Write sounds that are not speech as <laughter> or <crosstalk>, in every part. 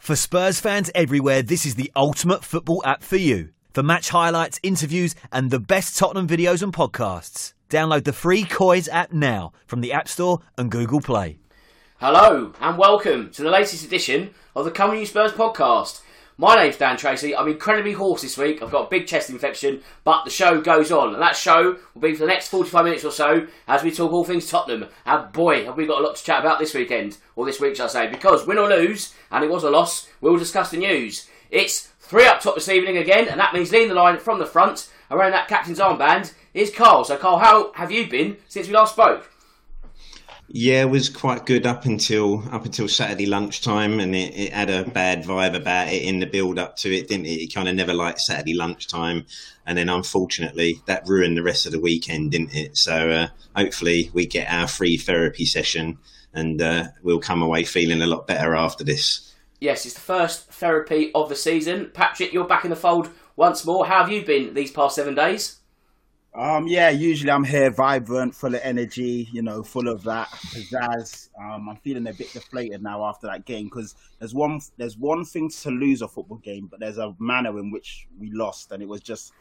For Spurs fans everywhere, this is the ultimate football app for you. For match highlights, interviews, and the best Tottenham videos and podcasts. Download the free Coys app now from the App Store and Google Play. Hello, and welcome to the latest edition of the Come On You Spurs podcast. My name's Dan Tracy. I'm incredibly hoarse this week. I've got a big chest infection, but the show goes on. And that show will be for the next 45 minutes or so as we talk all things Tottenham. And boy, have we got a lot to chat about this weekend, or this week, shall I say, because win or lose, and it was a loss, we'll discuss the news. It's three up top this evening again, and that means leading the line from the front around that captain's armband is Carl. So, Carl, how have you been since we last spoke? Yeah, it was quite good up until up until Saturday lunchtime, and it, it had a bad vibe about it in the build up to it, didn't it? It kind of never liked Saturday lunchtime, and then unfortunately that ruined the rest of the weekend, didn't it? So uh, hopefully we get our free therapy session, and uh, we'll come away feeling a lot better after this. Yes, it's the first therapy of the season. Patrick, you're back in the fold once more. How have you been these past seven days? Um, yeah, usually I'm here vibrant, full of energy, you know, full of that pizzazz. Um, I'm feeling a bit deflated now after that game because there's one there's one thing to lose a football game, but there's a manner in which we lost, and it was just.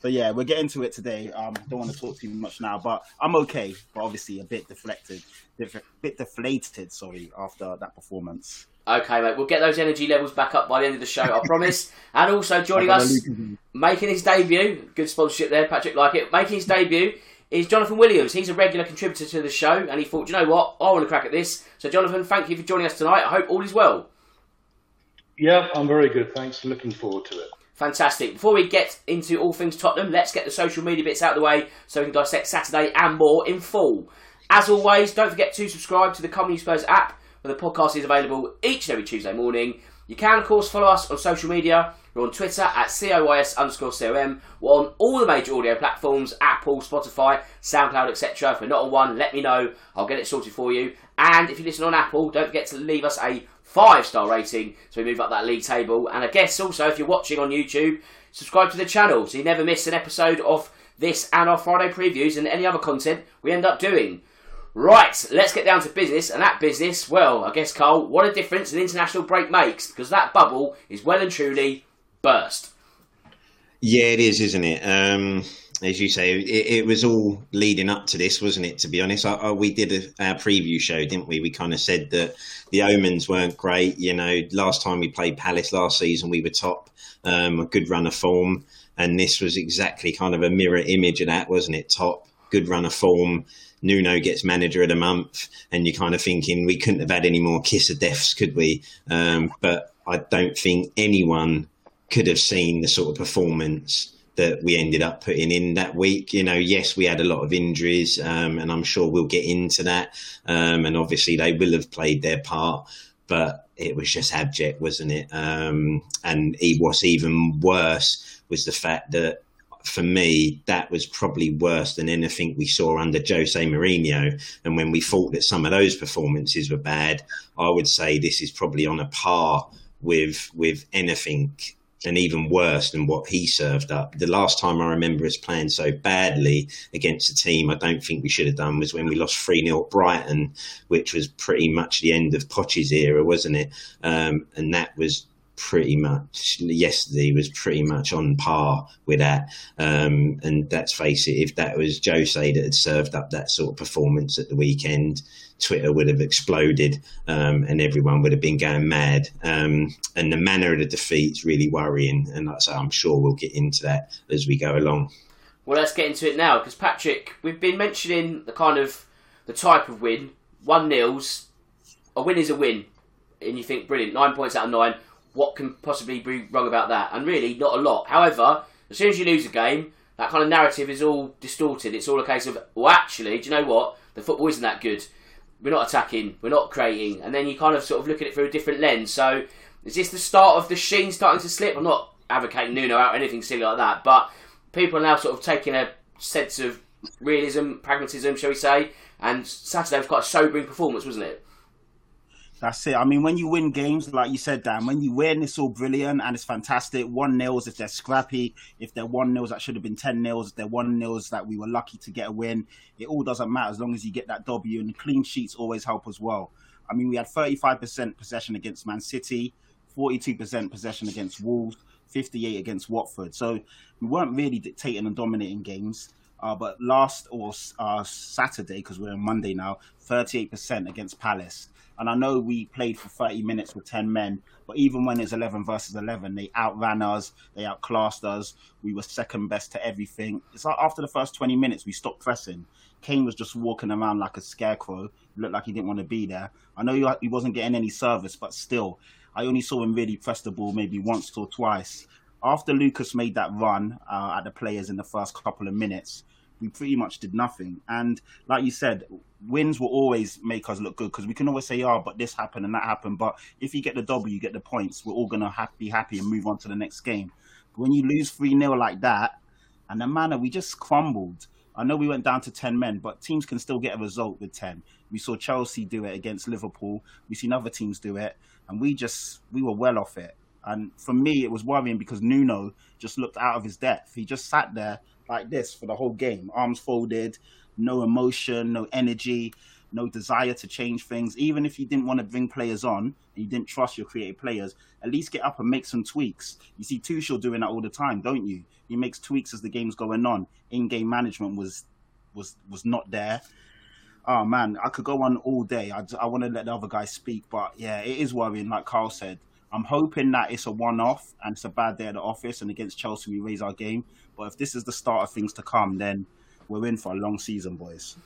So yeah, we're getting to it today. Um, don't want to talk too much now, but I'm okay. But obviously a bit deflected, a bit deflated. Sorry, after that performance. Okay, mate. We'll get those energy levels back up by the end of the show, I <laughs> promise. and also joining us, making his debut, good sponsorship there, Patrick like it. Making his debut is Jonathan Williams. He's a regular contributor to the show, and he thought, you know what, I want to crack at this. So, Jonathan, thank you for joining us tonight. I hope all is well. Yeah, I'm very good. Thanks. Looking forward to it. Fantastic. Before we get into all things Tottenham, let's get the social media bits out of the way so we can dissect Saturday and more in full. As always, don't forget to subscribe to the Come On You Spurs app where the podcast is available each and every Tuesday morning. You can, of course, follow us on social media. We're on Twitter at COYS underscore COM. We're on all the major audio platforms Apple, Spotify, SoundCloud, etc. If we're not on one, let me know. I'll get it sorted for you. And if you listen on Apple, don't forget to leave us a five star rating so we move up that league table. And I guess also, if you're watching on YouTube, subscribe to the channel so you never miss an episode of this and our Friday previews and any other content we end up doing. Right, let's get down to business, and that business, well, I guess, Carl, what a difference an international break makes, because that bubble is well and truly burst. Yeah, it is, isn't it? Um, as you say, it, it, was all leading up to this, wasn't it? To be honest, I, I, we did a, our preview show, didn't we? We kind of said that the omens weren't great. You know, last time we played Palace last season, we were top, um, a good run of form, and this was exactly kind of a mirror image of that, wasn't it? Top, good run of form Nuno gets manager of the month, and you're kind of thinking we couldn't have had any more kiss of deaths, could we? Um, but I don't think anyone could have seen the sort of performance that we ended up putting in that week. You know, yes, we had a lot of injuries, um, and I'm sure we'll get into that. Um, and obviously, they will have played their part, but it was just abject, wasn't it? Um, and it, what's even worse was the fact that for me, that was probably worse than anything we saw under Jose Mourinho. And when we thought that some of those performances were bad, I would say this is probably on a par with with anything and even worse than what he served up. The last time I remember us playing so badly against a team I don't think we should have done was when we lost 3 0 at Brighton, which was pretty much the end of Poch's era, wasn't it? Um, and that was pretty much yesterday was pretty much on par with that. Um, and let's face it, if that was Jose that had served up that sort of performance at the weekend, Twitter would have exploded um, and everyone would have been going mad. Um, and the manner of the defeat is really worrying. And I say, I'm sure we'll get into that as we go along. Well, let's get into it now because Patrick, we've been mentioning the kind of the type of win. One nils, a win is a win, and you think brilliant, nine points out of nine what can possibly be wrong about that? And really, not a lot. However, as soon as you lose a game, that kind of narrative is all distorted. It's all a case of, well, actually, do you know what? The football isn't that good. We're not attacking. We're not creating. And then you kind of sort of look at it through a different lens. So, is this the start of the sheen starting to slip? I'm not advocating Nuno out or anything silly like that, but people are now sort of taking a sense of realism, pragmatism, shall we say? And Saturday was quite a sobering performance, wasn't it? That's it. I mean, when you win games, like you said, Dan, when you win, it's all brilliant and it's fantastic. One nils if they're scrappy, if they're one nils that should have been ten nils, if they're one nils that we were lucky to get a win. It all doesn't matter as long as you get that W and clean sheets always help as well. I mean, we had 35% possession against Man City, 42% possession against Wolves, 58 against Watford. So we weren't really dictating and dominating games. Uh, but last or uh, Saturday, because we're on Monday now, 38% against Palace. And I know we played for 30 minutes with 10 men, but even when it's 11 versus 11, they outran us, they outclassed us. We were second best to everything. It's like after the first 20 minutes, we stopped pressing. Kane was just walking around like a scarecrow, He looked like he didn't want to be there. I know he wasn't getting any service, but still, I only saw him really press the ball maybe once or twice. After Lucas made that run uh, at the players in the first couple of minutes, we pretty much did nothing. And like you said, wins will always make us look good because we can always say, "Oh, but this happened and that happened." But if you get the W, you get the points. We're all gonna ha- be happy and move on to the next game. But when you lose three 0 like that, and the manner we just crumbled. I know we went down to ten men, but teams can still get a result with ten. We saw Chelsea do it against Liverpool. We've seen other teams do it, and we just we were well off it. And for me, it was worrying because Nuno just looked out of his depth. He just sat there like this for the whole game, arms folded, no emotion, no energy, no desire to change things. Even if you didn't want to bring players on and you didn't trust your creative players, at least get up and make some tweaks. You see Tuchel doing that all the time, don't you? He makes tweaks as the game's going on. In-game management was was was not there. Oh man, I could go on all day. I, I want to let the other guys speak, but yeah, it is worrying. Like Carl said, I'm hoping that it's a one-off and it's a bad day at the office, and against Chelsea we raise our game. But if this is the start of things to come, then we're in for a long season, boys.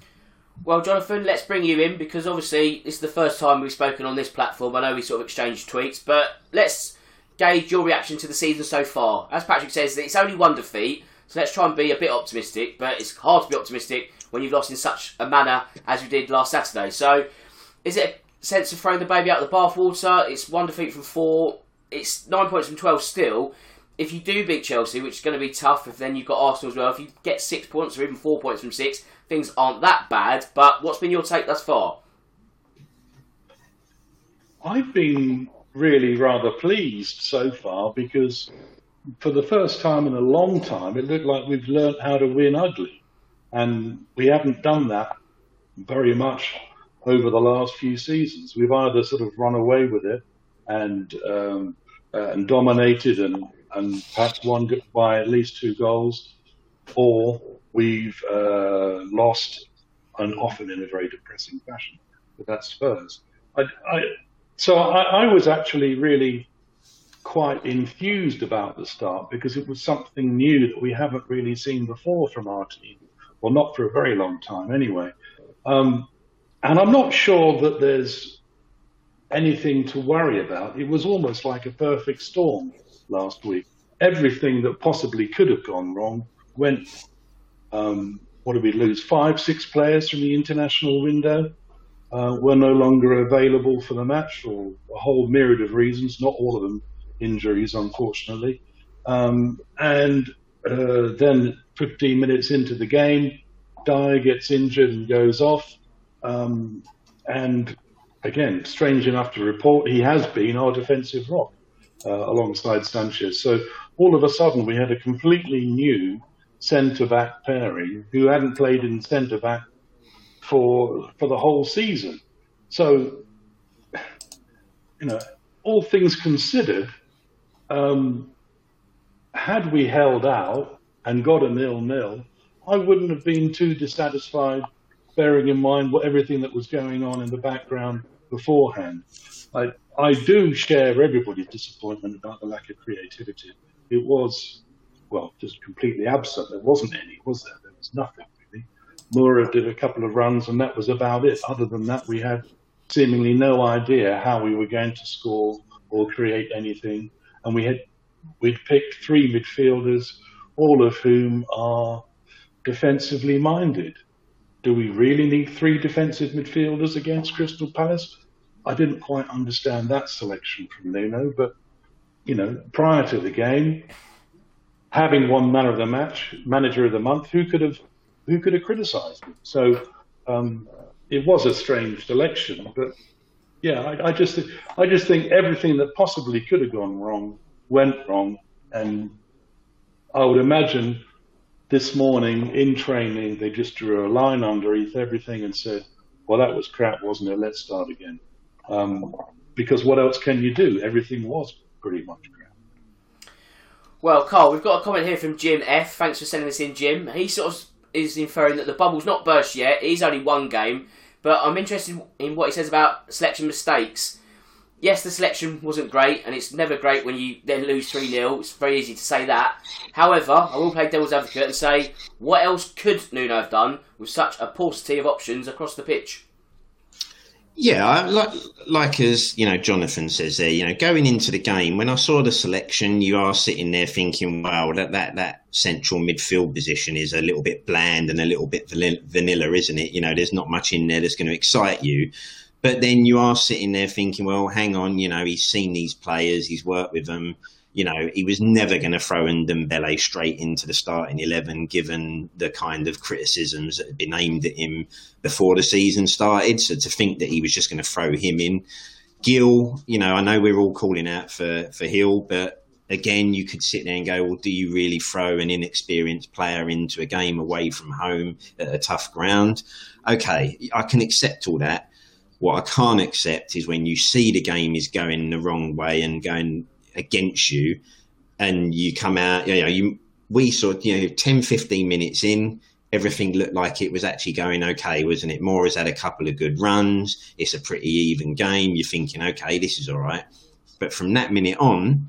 Well, Jonathan, let's bring you in because obviously this is the first time we've spoken on this platform. I know we sort of exchanged tweets, but let's gauge your reaction to the season so far. As Patrick says, it's only one defeat, so let's try and be a bit optimistic. But it's hard to be optimistic when you've lost in such a manner as you did last Saturday. So, is it sense of throwing the baby out of the bathwater. It's one defeat from four. It's nine points from twelve still. If you do beat Chelsea, which is going to be tough, if then you've got Arsenal as well. If you get six points or even four points from six, things aren't that bad. But what's been your take thus far? I've been really rather pleased so far because for the first time in a long time, it looked like we've learnt how to win ugly. And we haven't done that very much over the last few seasons. We've either sort of run away with it and um, uh, and dominated and and perhaps won by at least two goals, or we've uh, lost and often in a very depressing fashion. But that's Spurs. I, I, so I, I was actually really quite enthused about the start because it was something new that we haven't really seen before from our team. Well, not for a very long time anyway. Um, and I'm not sure that there's anything to worry about. It was almost like a perfect storm last week. Everything that possibly could have gone wrong went. Um, what did we lose? Five, six players from the international window uh, were no longer available for the match for a whole myriad of reasons, not all of them injuries, unfortunately. Um, and uh, then 15 minutes into the game, Dier gets injured and goes off. Um, and again, strange enough to report, he has been our defensive rock uh, alongside Sanchez. So all of a sudden, we had a completely new centre back pairing who hadn't played in centre back for for the whole season. So, you know, all things considered, um, had we held out and got a nil nil, I wouldn't have been too dissatisfied bearing in mind what everything that was going on in the background beforehand. I, I do share everybody's disappointment about the lack of creativity. It was, well, just completely absent. There wasn't any, was there? There was nothing really. Moura did a couple of runs, and that was about it. Other than that, we had seemingly no idea how we were going to score or create anything. And we had we'd picked three midfielders, all of whom are defensively minded do we really need three defensive midfielders against Crystal Palace? I didn't quite understand that selection from Nuno, but you know, prior to the game, having one man of the match, manager of the month, who could have who could have criticised him? So um, it was a strange selection, but yeah, I, I, just I just think everything that possibly could have gone wrong went wrong, and I would imagine this morning in training, they just drew a line underneath everything and said, well, that was crap, wasn't it? Let's start again. Um, because what else can you do? Everything was pretty much crap. Well, Carl, we've got a comment here from Jim F. Thanks for sending this in, Jim. He sort of is inferring that the bubble's not burst yet. It is only one game, but I'm interested in what he says about selection mistakes. Yes, the selection wasn't great, and it's never great when you then lose 3 0. It's very easy to say that. However, I will play devil's advocate and say, what else could Nuno have done with such a paucity of options across the pitch? Yeah, like like as you know, Jonathan says there. You know, going into the game, when I saw the selection, you are sitting there thinking, "Wow, that that that central midfield position is a little bit bland and a little bit vanilla, isn't it? You know, there's not much in there that's going to excite you." But then you are sitting there thinking, "Well, hang on, you know, he's seen these players, he's worked with them." you know, he was never going to throw Ndombele straight into the starting 11, given the kind of criticisms that had been aimed at him before the season started. So to think that he was just going to throw him in. Gil, you know, I know we're all calling out for, for Gil, but again, you could sit there and go, well, do you really throw an inexperienced player into a game away from home at a tough ground? Okay, I can accept all that. What I can't accept is when you see the game is going the wrong way and going against you and you come out, you know, you, we saw, you know, 10, 15 minutes in, everything looked like it was actually going okay, wasn't it? Moura's had a couple of good runs. It's a pretty even game. You're thinking, okay, this is all right. But from that minute on,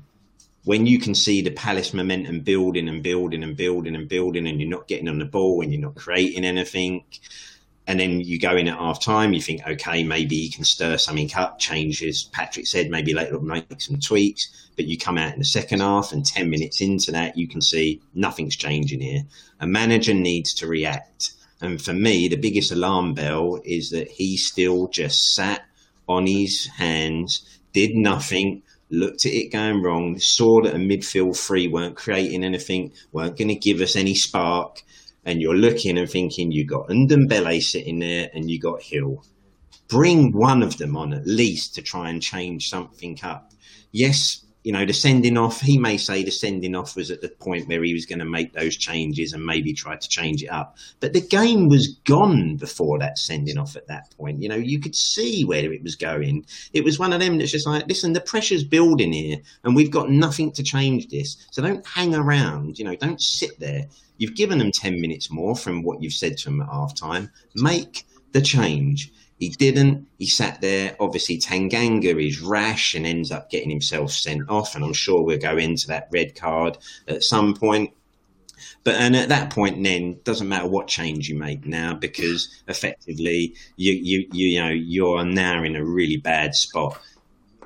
when you can see the Palace momentum building and building and building and building, and you're not getting on the ball and you're not creating anything, and then you go in at half time, you think, okay, maybe you can stir something up, changes. Patrick said maybe later on make some tweaks, but you come out in the second half, and 10 minutes into that, you can see nothing's changing here. A manager needs to react. And for me, the biggest alarm bell is that he still just sat on his hands, did nothing, looked at it going wrong, saw that a midfield three weren't creating anything, weren't going to give us any spark and you're looking and thinking you got Ndombele sitting there and you got Gil. Bring one of them on at least to try and change something up. Yes, you know, the sending off, he may say the sending off was at the point where he was going to make those changes and maybe try to change it up. But the game was gone before that sending off at that point. You know, you could see where it was going. It was one of them that's just like, listen, the pressure's building here and we've got nothing to change this. So don't hang around, you know, don't sit there. You've given them 10 minutes more from what you've said to them at half time. Make the change. He didn't. He sat there. Obviously, Tanganga is rash and ends up getting himself sent off. And I'm sure we'll go into that red card at some point. But and at that point, then doesn't matter what change you make now because effectively you you you know you're now in a really bad spot.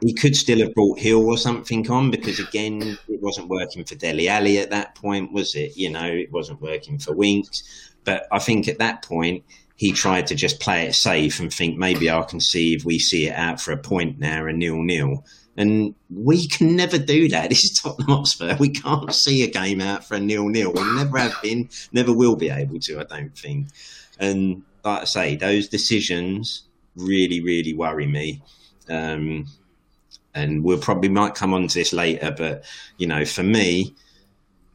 He could still have brought Gil or something on because again, it wasn't working for Dele Alli at that point, was it? You know, it wasn't working for Winks. But I think at that point, he tried to just play it safe and think maybe I can see if we see it out for a point now, a nil nil. And we can never do that. <laughs> This is Tottenham Hotspur. We can't see a game out for a nil nil. We never have been, never will be able to, I don't think. And like I say, those decisions really, really worry me. Um, and we'll probably might come on to this later, but you know, for me,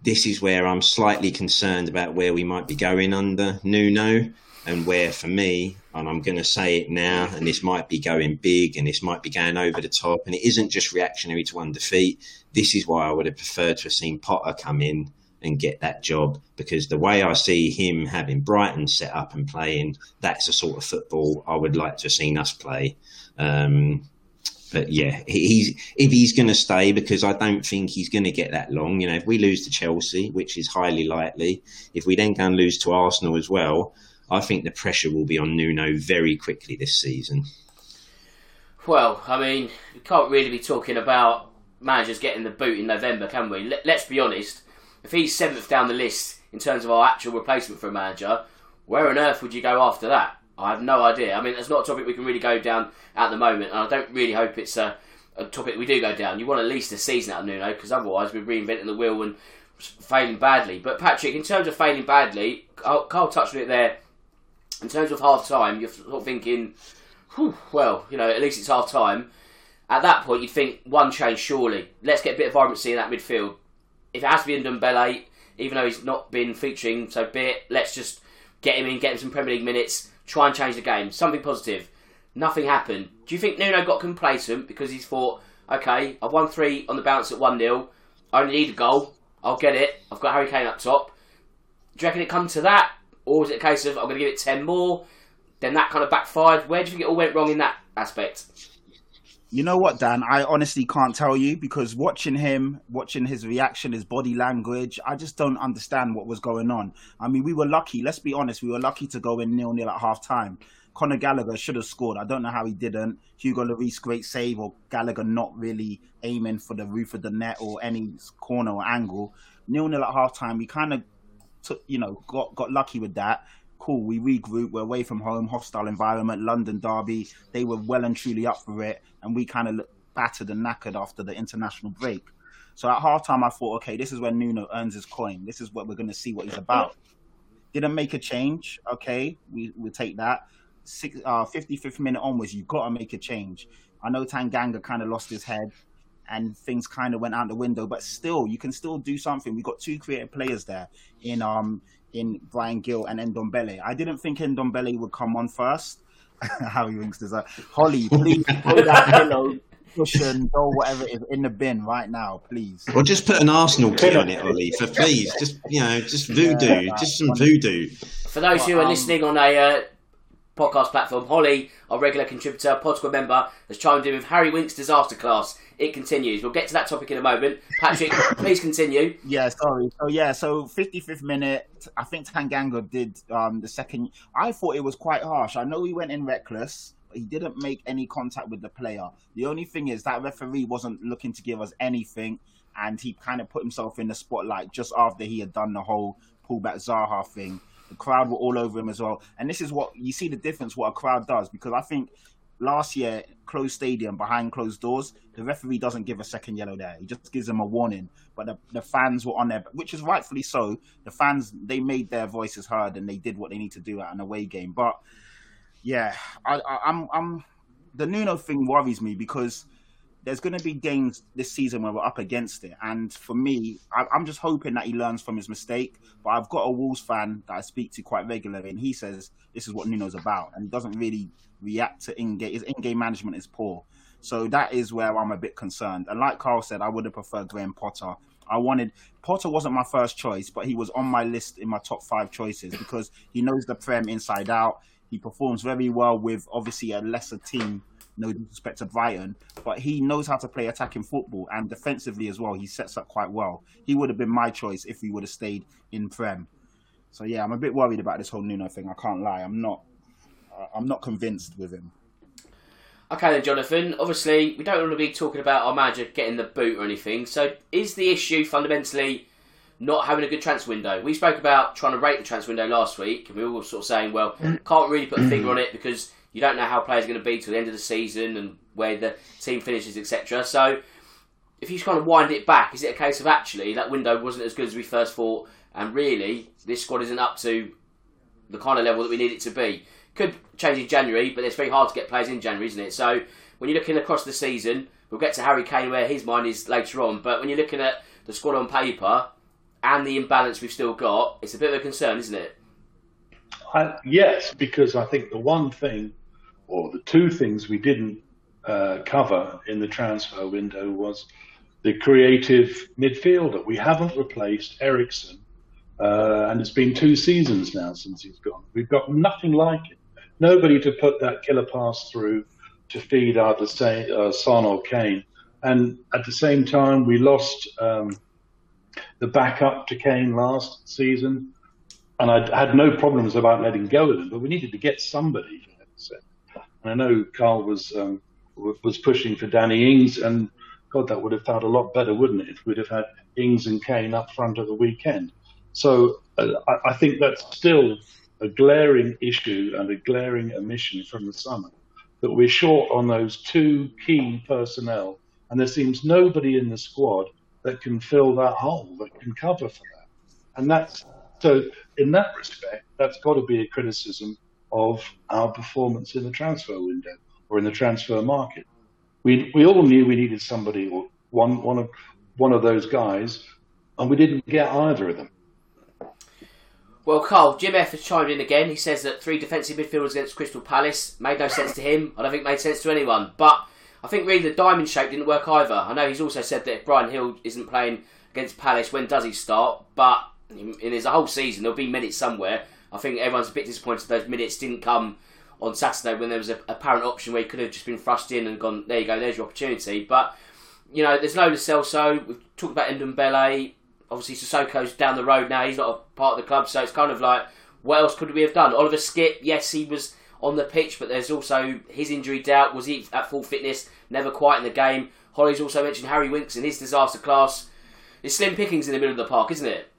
this is where I'm slightly concerned about where we might be going under Nuno and where for me, and I'm going to say it now, and this might be going big and this might be going over the top, and it isn't just reactionary to one defeat. This is why I would have preferred to have seen Potter come in and get that job because the way I see him having Brighton set up and playing, that's the sort of football I would like to have seen us play. Um, but yeah, he's if he's going to stay because I don't think he's going to get that long. You know, if we lose to Chelsea, which is highly likely, if we then go and lose to Arsenal as well, I think the pressure will be on Nuno very quickly this season. Well, I mean, we can't really be talking about managers getting the boot in November, can we? Let's be honest. If he's seventh down the list in terms of our actual replacement for a manager, where on earth would you go after that? I have no idea. I mean, it's not a topic we can really go down at the moment, and I don't really hope it's a, a topic we do go down. You want at least a season out of Nuno, because otherwise we're reinventing the wheel and failing badly. But Patrick, in terms of failing badly, Carl touched on it there in terms of half time, you're sort of thinking, well, you know, at least it's half time. At that point, you'd think one change surely. Let's get a bit of vibrancy in that midfield. If it has to be Ndombele, even though he's not been featuring, so be it. Let's just get him in, get him some Premier League minutes, try and change the game. Something positive. Nothing happened. Do you think Nuno got complacent because he's thought, okay, I've won three on the bounce at 1 0. I only need a goal. I'll get it. I've got Harry Kane up top. Do you reckon it come to that? Or was it a case of, I'm going to give it 10 more? Then that kind of backfired. Where do you think it all went wrong in that aspect? You know what, Dan? I honestly can't tell you because watching him, watching his reaction, his body language, I just don't understand what was going on. I mean, we were lucky. Let's be honest, we were lucky to go in nil nil at half time. Conor Gallagher should have scored. I don't know how he didn't. Hugo Lloris, great save, or Gallagher not really aiming for the roof of the net or any corner or angle. Nil nil at half time. We kind of took, you know, got got lucky with that cool, we regroup, we're away from home, hostile environment, London derby. They were well and truly up for it, and we kind of looked battered and knackered after the international break. So at halftime, I thought, okay, this is where Nuno earns his coin. This is what we're going to see what he's about. Didn't make a change. Okay, we we take that. Six, uh, 55th minute onwards, you've got to make a change. I know Tanganga kind of lost his head and things kind of went out the window, but still, you can still do something. We've got two creative players there in um in Bryan Gil and Ndombele. I didn't think Ndombele would come on first. Harry Winks does that. Holly, <laughs> please put that pillow, cushion, or whatever is in the bin right now, please. Or just put an Arsenal kit on it, Ollie, for please. Just you know, just voodoo, yeah, just some voodoo. For those but, who are um, listening on a uh, podcast platform, Holly, our regular contributor, Pod member, has chimed in with Harry Winks' disaster class it continues. We'll get to that topic in a moment. Patrick, <coughs> please continue. Yeah, sorry. So yeah, so 55th minute, I think Tanganga did um, the second. I thought it was quite harsh. I know he went in reckless. He didn't make any contact with the player. The only thing is that referee wasn't looking to give us anything, and he kind of put himself in the spotlight just after he had done the whole pullback Zaha thing. The crowd were all over him as well, and this is what you see the difference what a crowd does because I think last year, closed stadium behind closed doors, the referee doesn't give a second yellow there. He just gives them a warning. But the, the fans were on there, which is rightfully so. The fans they made their voices heard and they did what they need to do at an away game. But yeah, I, I, I'm I'm the Nuno thing worries me because there's going to be games this season where we're up against it. And for me, I, am just hoping that he learns from his mistake. But I've got a Wolves fan that I speak to quite regularly, and he says this is what Nuno's about, and he doesn't really react to in-game. His in-game management is poor. So that is where I'm a bit concerned. And like Carl said, I would have preferred Graham Potter. I wanted Potter wasn't my first choice, but he was on my list in my top five choices because he knows the Prem inside out. He performs very well with obviously a lesser team no disrespect to Brighton, but he knows how to play attacking football and defensively as well. He sets up quite well. He would have been my choice if he would have stayed in Prem. So yeah, I'm a bit worried about this whole Nuno thing. I can't lie. I'm not. Uh, I'm not convinced with him. Okay then, Jonathan. Obviously, we don't want to be talking about our manager getting the boot or anything. So, is the issue fundamentally not having a good transfer window? We spoke about trying to rate the transfer window last week, and we were sort of saying, well, can't really put a finger on it because you don't know how players are going to be till the end of the season and where the team finishes, etc. So, if you just kind of wind it back, is it a case of actually that window wasn't as good as we first thought, and really this squad isn't up to the kind of level that we need it to be? Could change in January, but it's very hard to get players in January, isn't it? So, when you're looking across the season, we'll get to Harry Kane where his mind is later on, but when you're looking at the squad on paper and the imbalance we've still got, it's a bit of a concern, isn't it? I, yes, because I think the one thing or the two things we didn't uh, cover in the transfer window was the creative midfielder. We haven't replaced Eriksen, uh, and it's been two seasons now since he's gone. We've got nothing like it. Nobody to put that killer pass through to feed either say, uh, Son or Kane. And at the same time, we lost um, the backup to Kane last season, and I had no problems about letting go of him, but we needed to get somebody. I know Carl was um, was pushing for Danny Ings, and God, that would have felt a lot better, wouldn't it, if we'd have had Ings and Kane up front at the weekend? So uh, I, I think that's still a glaring issue and a glaring omission from the summer that we're short on those two key personnel, and there seems nobody in the squad that can fill that hole, that can cover for that. And that's so, in that respect, that's got to be a criticism of our performance in the transfer window or in the transfer market. We, we all knew we needed somebody or one, one, of, one of those guys, and we didn't get either of them. Well, Carl, Jim F has chimed in again. He says that three defensive midfielders against Crystal Palace made no sense to him. I don't think it made sense to anyone. But I think really the diamond shape didn't work either. I know he's also said that if Bryan Gil isn't playing against Palace, when does he start? But in, his whole season, there'll be minutes somewhere. I think everyone's a bit disappointed those minutes didn't come on Saturday when there was an apparent option where he could have just been thrust in and gone, there you go, there's your opportunity. But, you know, there's no Lo Celso. We've talked about Ndombele obviously Sissoko's down the road now. He's not a part of the club, so it's kind of like, what else could we have done? Oliver Skipp, yes, he was on the pitch, but there's also his injury doubt. Was he at full fitness? Never quite in the game. Holly's also mentioned Harry Winks in his disaster class. It's slim pickings in the middle of the park, isn't it?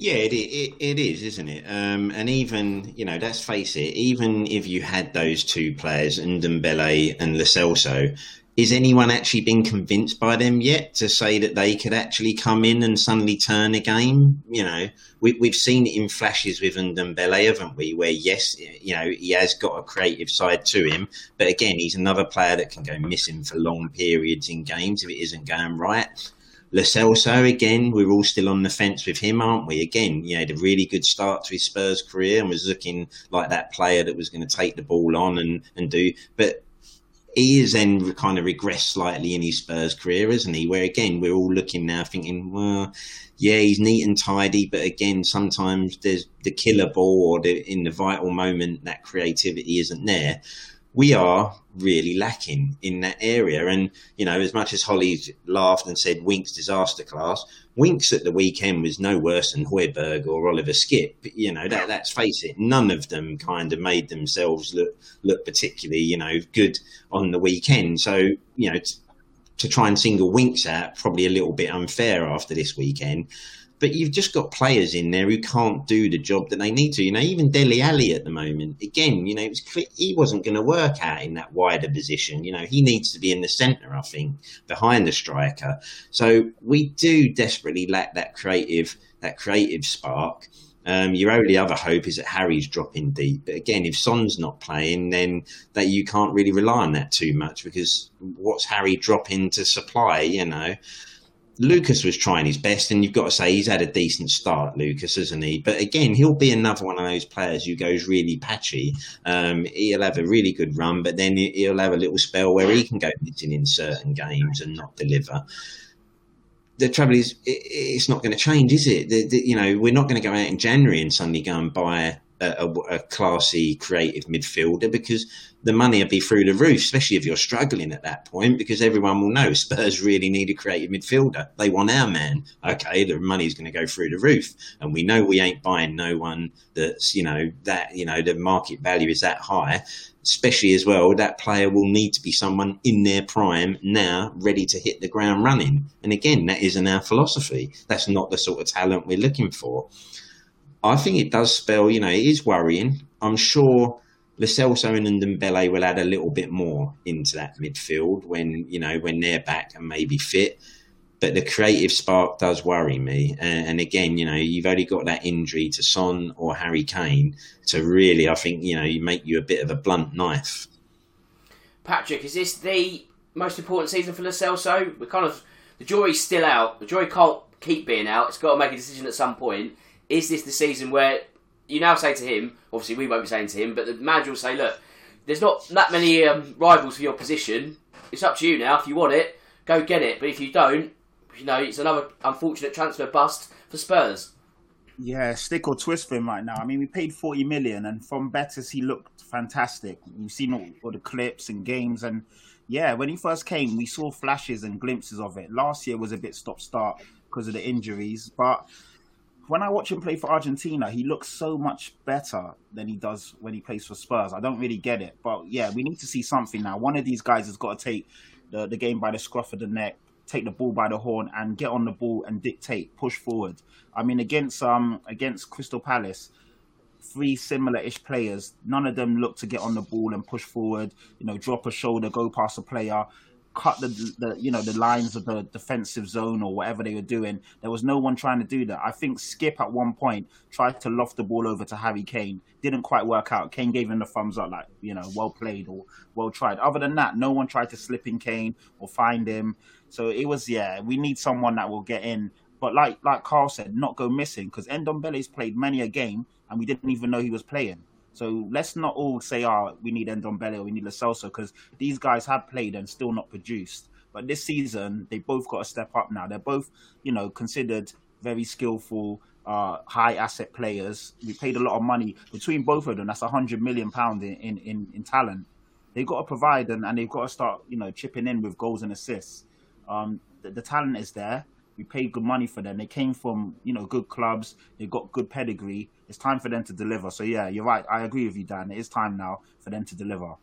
Yeah, it, it, it is, isn't it? Um, and even, you know, let's face it, even if you had those two players, Ndombele and Lo Celso, is anyone actually been convinced by them yet to say that they could actually come in and suddenly turn a game? You know, we, we've seen it in flashes with Ndombele, haven't we? Where yes, you know, he has got a creative side to him, but again, he's another player that can go missing for long periods in games if it isn't going right. Lo Celso, again, we're all still on the fence with him, aren't we? Again, you know, had a really good start to his Spurs career and was looking like that player that was going to take the ball on and, and do. But he is then kind of regressed slightly in his Spurs career, isn't he? Where again, we're all looking now thinking, well, yeah, he's neat and tidy, but again, sometimes there's the killer ball or the, in the vital moment that creativity isn't there we are really lacking in that area. And, you know, as much as Holly's laughed and said Winks disaster class, Winks at the weekend was no worse than Højbjerg or Oliver Skipp. You know, that, let's face it, none of them kind of made themselves look, look particularly, you know, good on the weekend. So, you know, t- to try and single Winks out, probably a little bit unfair after this weekend but you've just got players in there who can't do the job that they need to. You know, even Dele Alli at the moment, again, you know, was clear he wasn't going to work out in that wider position. You know, he needs to be in the centre, I think, behind the striker. So we do desperately lack that creative that creative spark. Um, your only other hope is that Harry's dropping deep. But again, if Son's not playing, then that you can't really rely on that too much because what's Harry dropping to supply? You know, Lucas was trying his best, and you've got to say he's had a decent start, Lucas, hasn't he? But again, he'll be another one of those players who goes really patchy. Um, he'll have a really good run, but then he'll have a little spell where he can go missing in certain games and not deliver. The trouble is, it's not going to change, is it? The, the, you know, we're not going to go out in January and suddenly go and buy a, a, classy, creative midfielder because the money will be through the roof, especially if you're struggling at that point, because everyone will know Spurs really need a creative midfielder. They want our man. Okay, the money's going to go through the roof, and we know we ain't buying no one that's you know that you know the market value is that high. Especially as well, that player will need to be someone in their prime now, ready to hit the ground running. And again, that isn't our philosophy. That's not the sort of talent we're looking for. I think it does spell, you know, it is worrying. I'm sure Celso and Ndombele will add a little bit more into that midfield when you know when they're back and maybe fit. But the creative spark does worry me. And, and again, you know, you've only got that injury to Son or Harry Kane to really, I think, you know, make you a bit of a blunt knife. Patrick, is this the most important season for Celso? We're kind of the jury's still out. The jury can't keep being out. It's got to make a decision at some point. Is this the season where you now say to him, obviously we won't be saying to him, but the manager will say, look, there's not that many um, rivals for your position. It's up to you now. If you want it, go get it. But if you don't, you know, it's another unfortunate transfer bust for Spurs. Yeah, stick or twist for him right now. I mean, we paid 40 million, and from Betis, he looked fantastic. We've seen all, all the clips and games, and yeah, when he first came, we saw flashes and glimpses of it. Last year was a bit stop start because of the injuries, but when I watch him play for Argentina, he looks so much better than he does when he plays for Spurs. I don't really get it, but yeah, we need to see something now. One of these guys has got to take the, the game by the scruff of the neck, take the ball by the horn, and get on the ball and dictate, push forward. I mean, against um against Crystal Palace, three similar-ish players, none of them look to get on the ball and push forward. You know, drop a shoulder, go past a player cut the, the you know the lines of the defensive zone or whatever they were doing. There was no one trying to do that. I think Skipp at one point tried to loft the ball over to Harry Kane. Didn't quite work out. Kane gave him the thumbs up, like you know, well played or well tried. Other than that, no one tried to slip in Kane or find him. So it was yeah. We need someone that will get in but like like Carl said, not go missing because Ndombele's played many a game and we didn't even know he was playing. So let's not all say, "Oh, we need Endon Ndombele or we need Lo Celso," because these guys have played and still not produced. But this season, they both got to step up now. They're both, you know, considered very skillful, uh, high asset players. We paid a lot of money between both of them. That's a hundred million pound in, in, in, in talent. They've got to provide and, and they've got to start, you know, chipping in with goals and assists. Um, the, the talent is there. We paid good money for them. They came from, you know, good clubs. They've got good pedigree. It's time for them to deliver. So yeah, you're right. I agree with you, Dan. It is time now for them to deliver.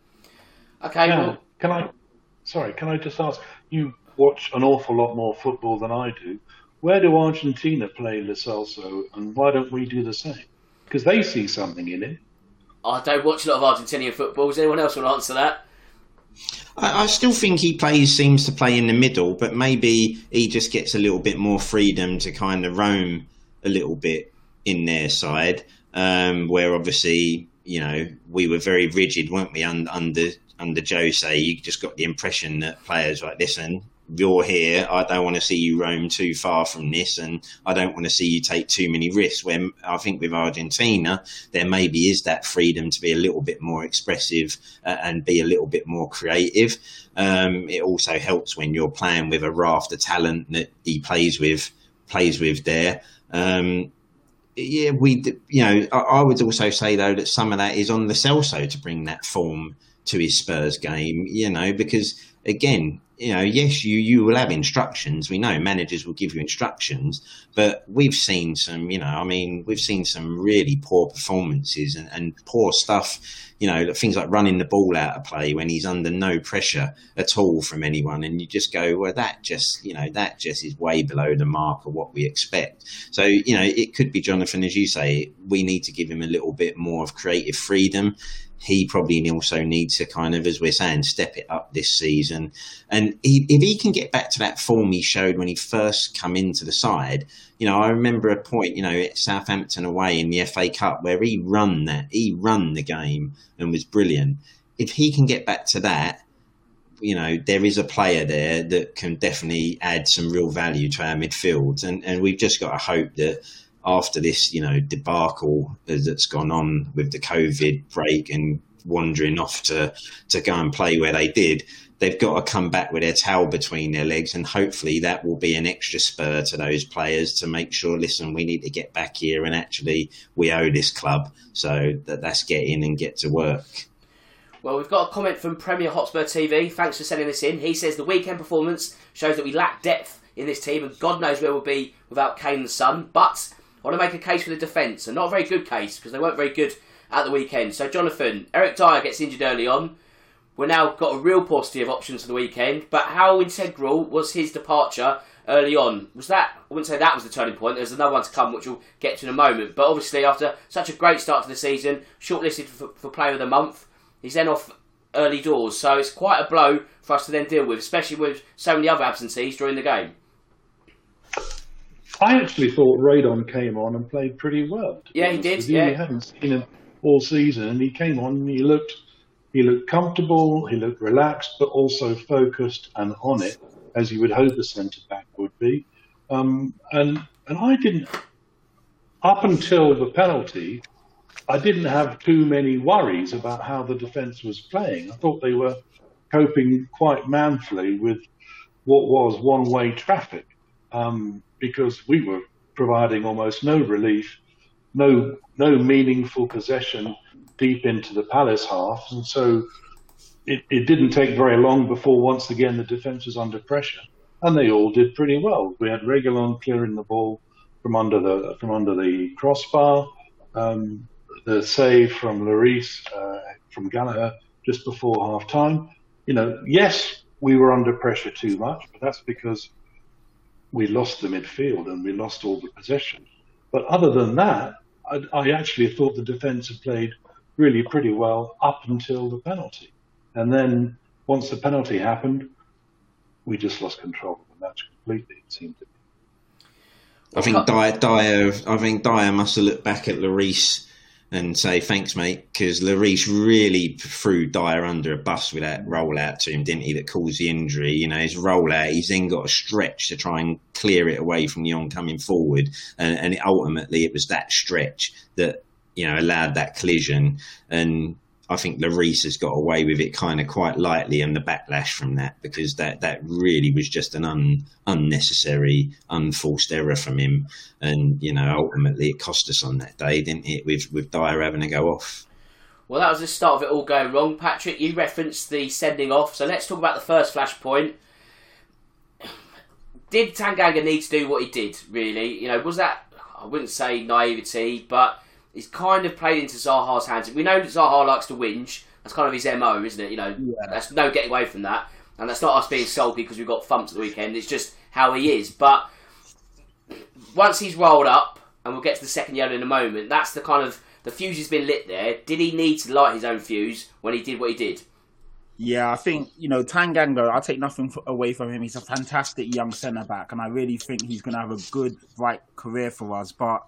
Okay, Now, well, can I? Sorry, can I just ask? You watch an awful lot more football than I do. Where do Argentina play Lo Celso, and why don't we do the same? Because they see something in him. I don't watch a lot of Argentinian football. Does anyone else want to answer that? I, I still think he plays seems to play in the middle, but maybe he just gets a little bit more freedom to kind of roam a little bit in their side. Um, where obviously, you know, we were very rigid, weren't we, under under under Jose? You just got the impression that players like, listen, you're here. I don't want to see you roam too far from this, and I don't want to see you take too many risks. When I think with Argentina, there maybe is that freedom to be a little bit more expressive uh, and be a little bit more creative. Um, it also helps when you're playing with a raft of talent that he plays with plays with there. Um, yeah, we, you know, I, I would also say though that some of that is on the Celso to bring that form to his Spurs game, you know, because again, you know, yes, you you will have instructions. We know managers will give you instructions, but we've seen some, you know, I mean, we've seen some really poor performances and, and poor stuff. You know, things like running the ball out of play when he's under no pressure at all from anyone, and you just go, well, that just, you know, that just is way below the mark of what we expect. So, you know, it could be Jonathan, as you say, we need to give him a little bit more of creative freedom he probably also needs to kind of, as we're saying, step it up this season. And he, if he can get back to that form he showed when he first come into the side, you know, I remember a point, you know, at Southampton away in the FA Cup where he run that, he run the game and was brilliant. If he can get back to that, you know, there is a player there that can definitely add some real value to our midfield. And, and we've just got to hope that after this, you know, debacle that's gone on with the COVID break and wandering off to, to go and play where they did, they've got to come back with their tail between their legs. And hopefully that will be an extra spur to those players to make sure, listen, we need to get back here and actually we owe this club. So that, let's get in and get to work. Well, we've got a comment from Premier Hotspur TV. Thanks for sending this in. He says the weekend performance shows that we lack depth in this team, and God knows where we'll be without Kane and Son. But I want to make a case for the defence, and not a very good case because they weren't very good at the weekend. So, Jonathan, Eric Dier gets injured early on. We're now got a real paucity of options for the weekend. But how integral was his departure early on? Was that? I wouldn't say that was the turning point. There's another one to come, which we'll get to in a moment. But obviously, after such a great start to the season, shortlisted for, for Player of the Month, he's then off early doors. So it's quite a blow for us to then deal with, especially with so many other absentees during the game. I actually thought Rodon came on and played pretty well. Yeah, he did, yeah. We haven't seen him all season, and he came on and he looked he looked comfortable, he looked relaxed, but also focused and on it, as you would hope a centre back would be. Um, and and I didn't up until the penalty, I didn't have too many worries about how the defence was playing. I thought they were coping quite manfully with what was one-way traffic um, because we were providing almost no relief, no no meaningful possession deep into the Palace half, and so it, it didn't take very long before once again the defence was under pressure, and they all did pretty well. We had Reguilón clearing the ball from under the from under the crossbar, um, the save from Lloris uh, from Gallagher just before half time. You know, yes, we were under pressure too much, but that's because we lost the midfield and we lost all the possession. But other than that, I, I actually thought the defence had played really pretty well up until the penalty. And then once the penalty happened, we just lost control of the match completely, it seemed to me. I think Dier, Dier, I think Dier must have looked back at Lloris and say thanks, mate, because Lloris really threw Dier under a bus with that rollout to him, didn't he? That caused the injury. You know, his rollout, he's then got a stretch to try and clear it away from the oncoming forward, and, and ultimately it was that stretch that you know allowed that collision and I think Lloris has got away with it kind of quite lightly and the backlash from that because that, that really was just an un, unnecessary, unforced error from him. And, you know, ultimately it cost us on that day, didn't it, with, with Dier having to go off. Well, that was the start of it all going wrong. Patrick, you referenced the sending off, so let's talk about the first flashpoint. Did Tanganga need to do what he did, really? You know, was that, I wouldn't say naivety, but he's kind of played into Zaha's hands. We know that Zaha likes to whinge. That's kind of his MO, isn't it? You know, Yeah. that's no getting away from that. And that's not us being sulky because we've got thumps at the weekend. It's just how he is. But once he's rolled up, and we'll get to the second yellow in a moment, that's the kind of the fuse has been lit there. Did he need to light his own fuse when he did what he did? Yeah, I think you know Tanganga. I'll take nothing away from him. He's a fantastic young centre back, and I really think he's going to have a good, bright career for us. But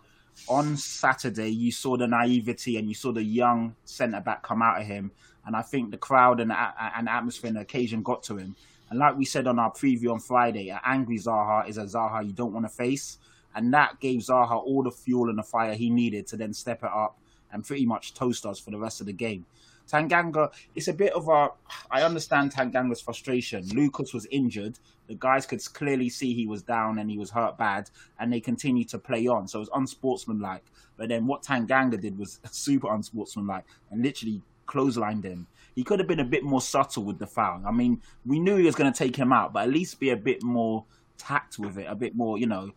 on Saturday, you saw the naivety and you saw the young centre back come out of him, and I think the crowd and and atmosphere and the occasion got to him. And like we said on our preview on Friday, an angry Zaha is a Zaha you don't want to face, and that gave Zaha all the fuel and the fire he needed to then step it up and pretty much toast us for the rest of the game. Tanganga, it's a bit of a. I understand Tanganga's frustration. Lucas was injured. The guys could clearly see he was down and he was hurt bad, and they continued to play on. So it was unsportsmanlike. But then what Tanganga did was <laughs> super unsportsmanlike and literally clotheslined him. He could have been a bit more subtle with the foul. I mean, we knew he was going to take him out, but at least be a bit more tact with it, a bit more, you know.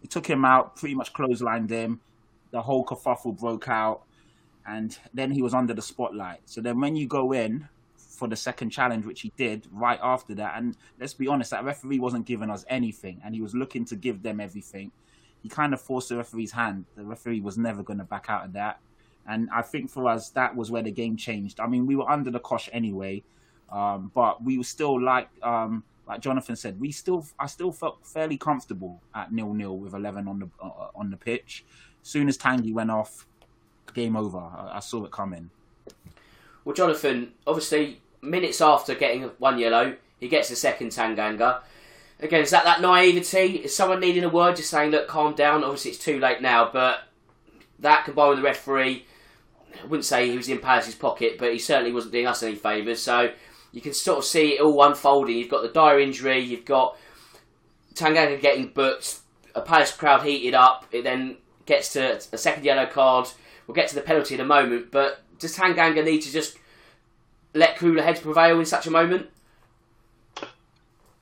He took him out, pretty much clotheslined him. The whole kerfuffle broke out and then he was under the spotlight. So then when you go in for the second challenge, which he did right after that, and let's be honest, that referee wasn't giving us anything, and he was looking to give them everything. He kind of forced the referee's hand. The referee was never going to back out of that, and I think for us that was where the game changed. I mean, we were under the cosh anyway, um, but we were still like um, like Jonathan said, we still I still felt fairly comfortable at nil nil with eleven on the uh, on the pitch. Soon as Tangy went off, game over. I, I saw it coming. Well, Jonathan, obviously, minutes after getting one yellow, he gets a second Tanganga. Again, is that that naivety? Is someone needing a word, just saying, look, calm down? Obviously, it's too late now, but that combined with the referee, I wouldn't say he was in Palace's pocket, but he certainly wasn't doing us any favours. So you can sort of see it all unfolding. You've got the dire injury, you've got Tanganga getting booked, a Palace crowd heated up, it then gets to a second yellow card. We'll get to the penalty in a moment, but does Tanganga need to just let cooler heads prevail in such a moment?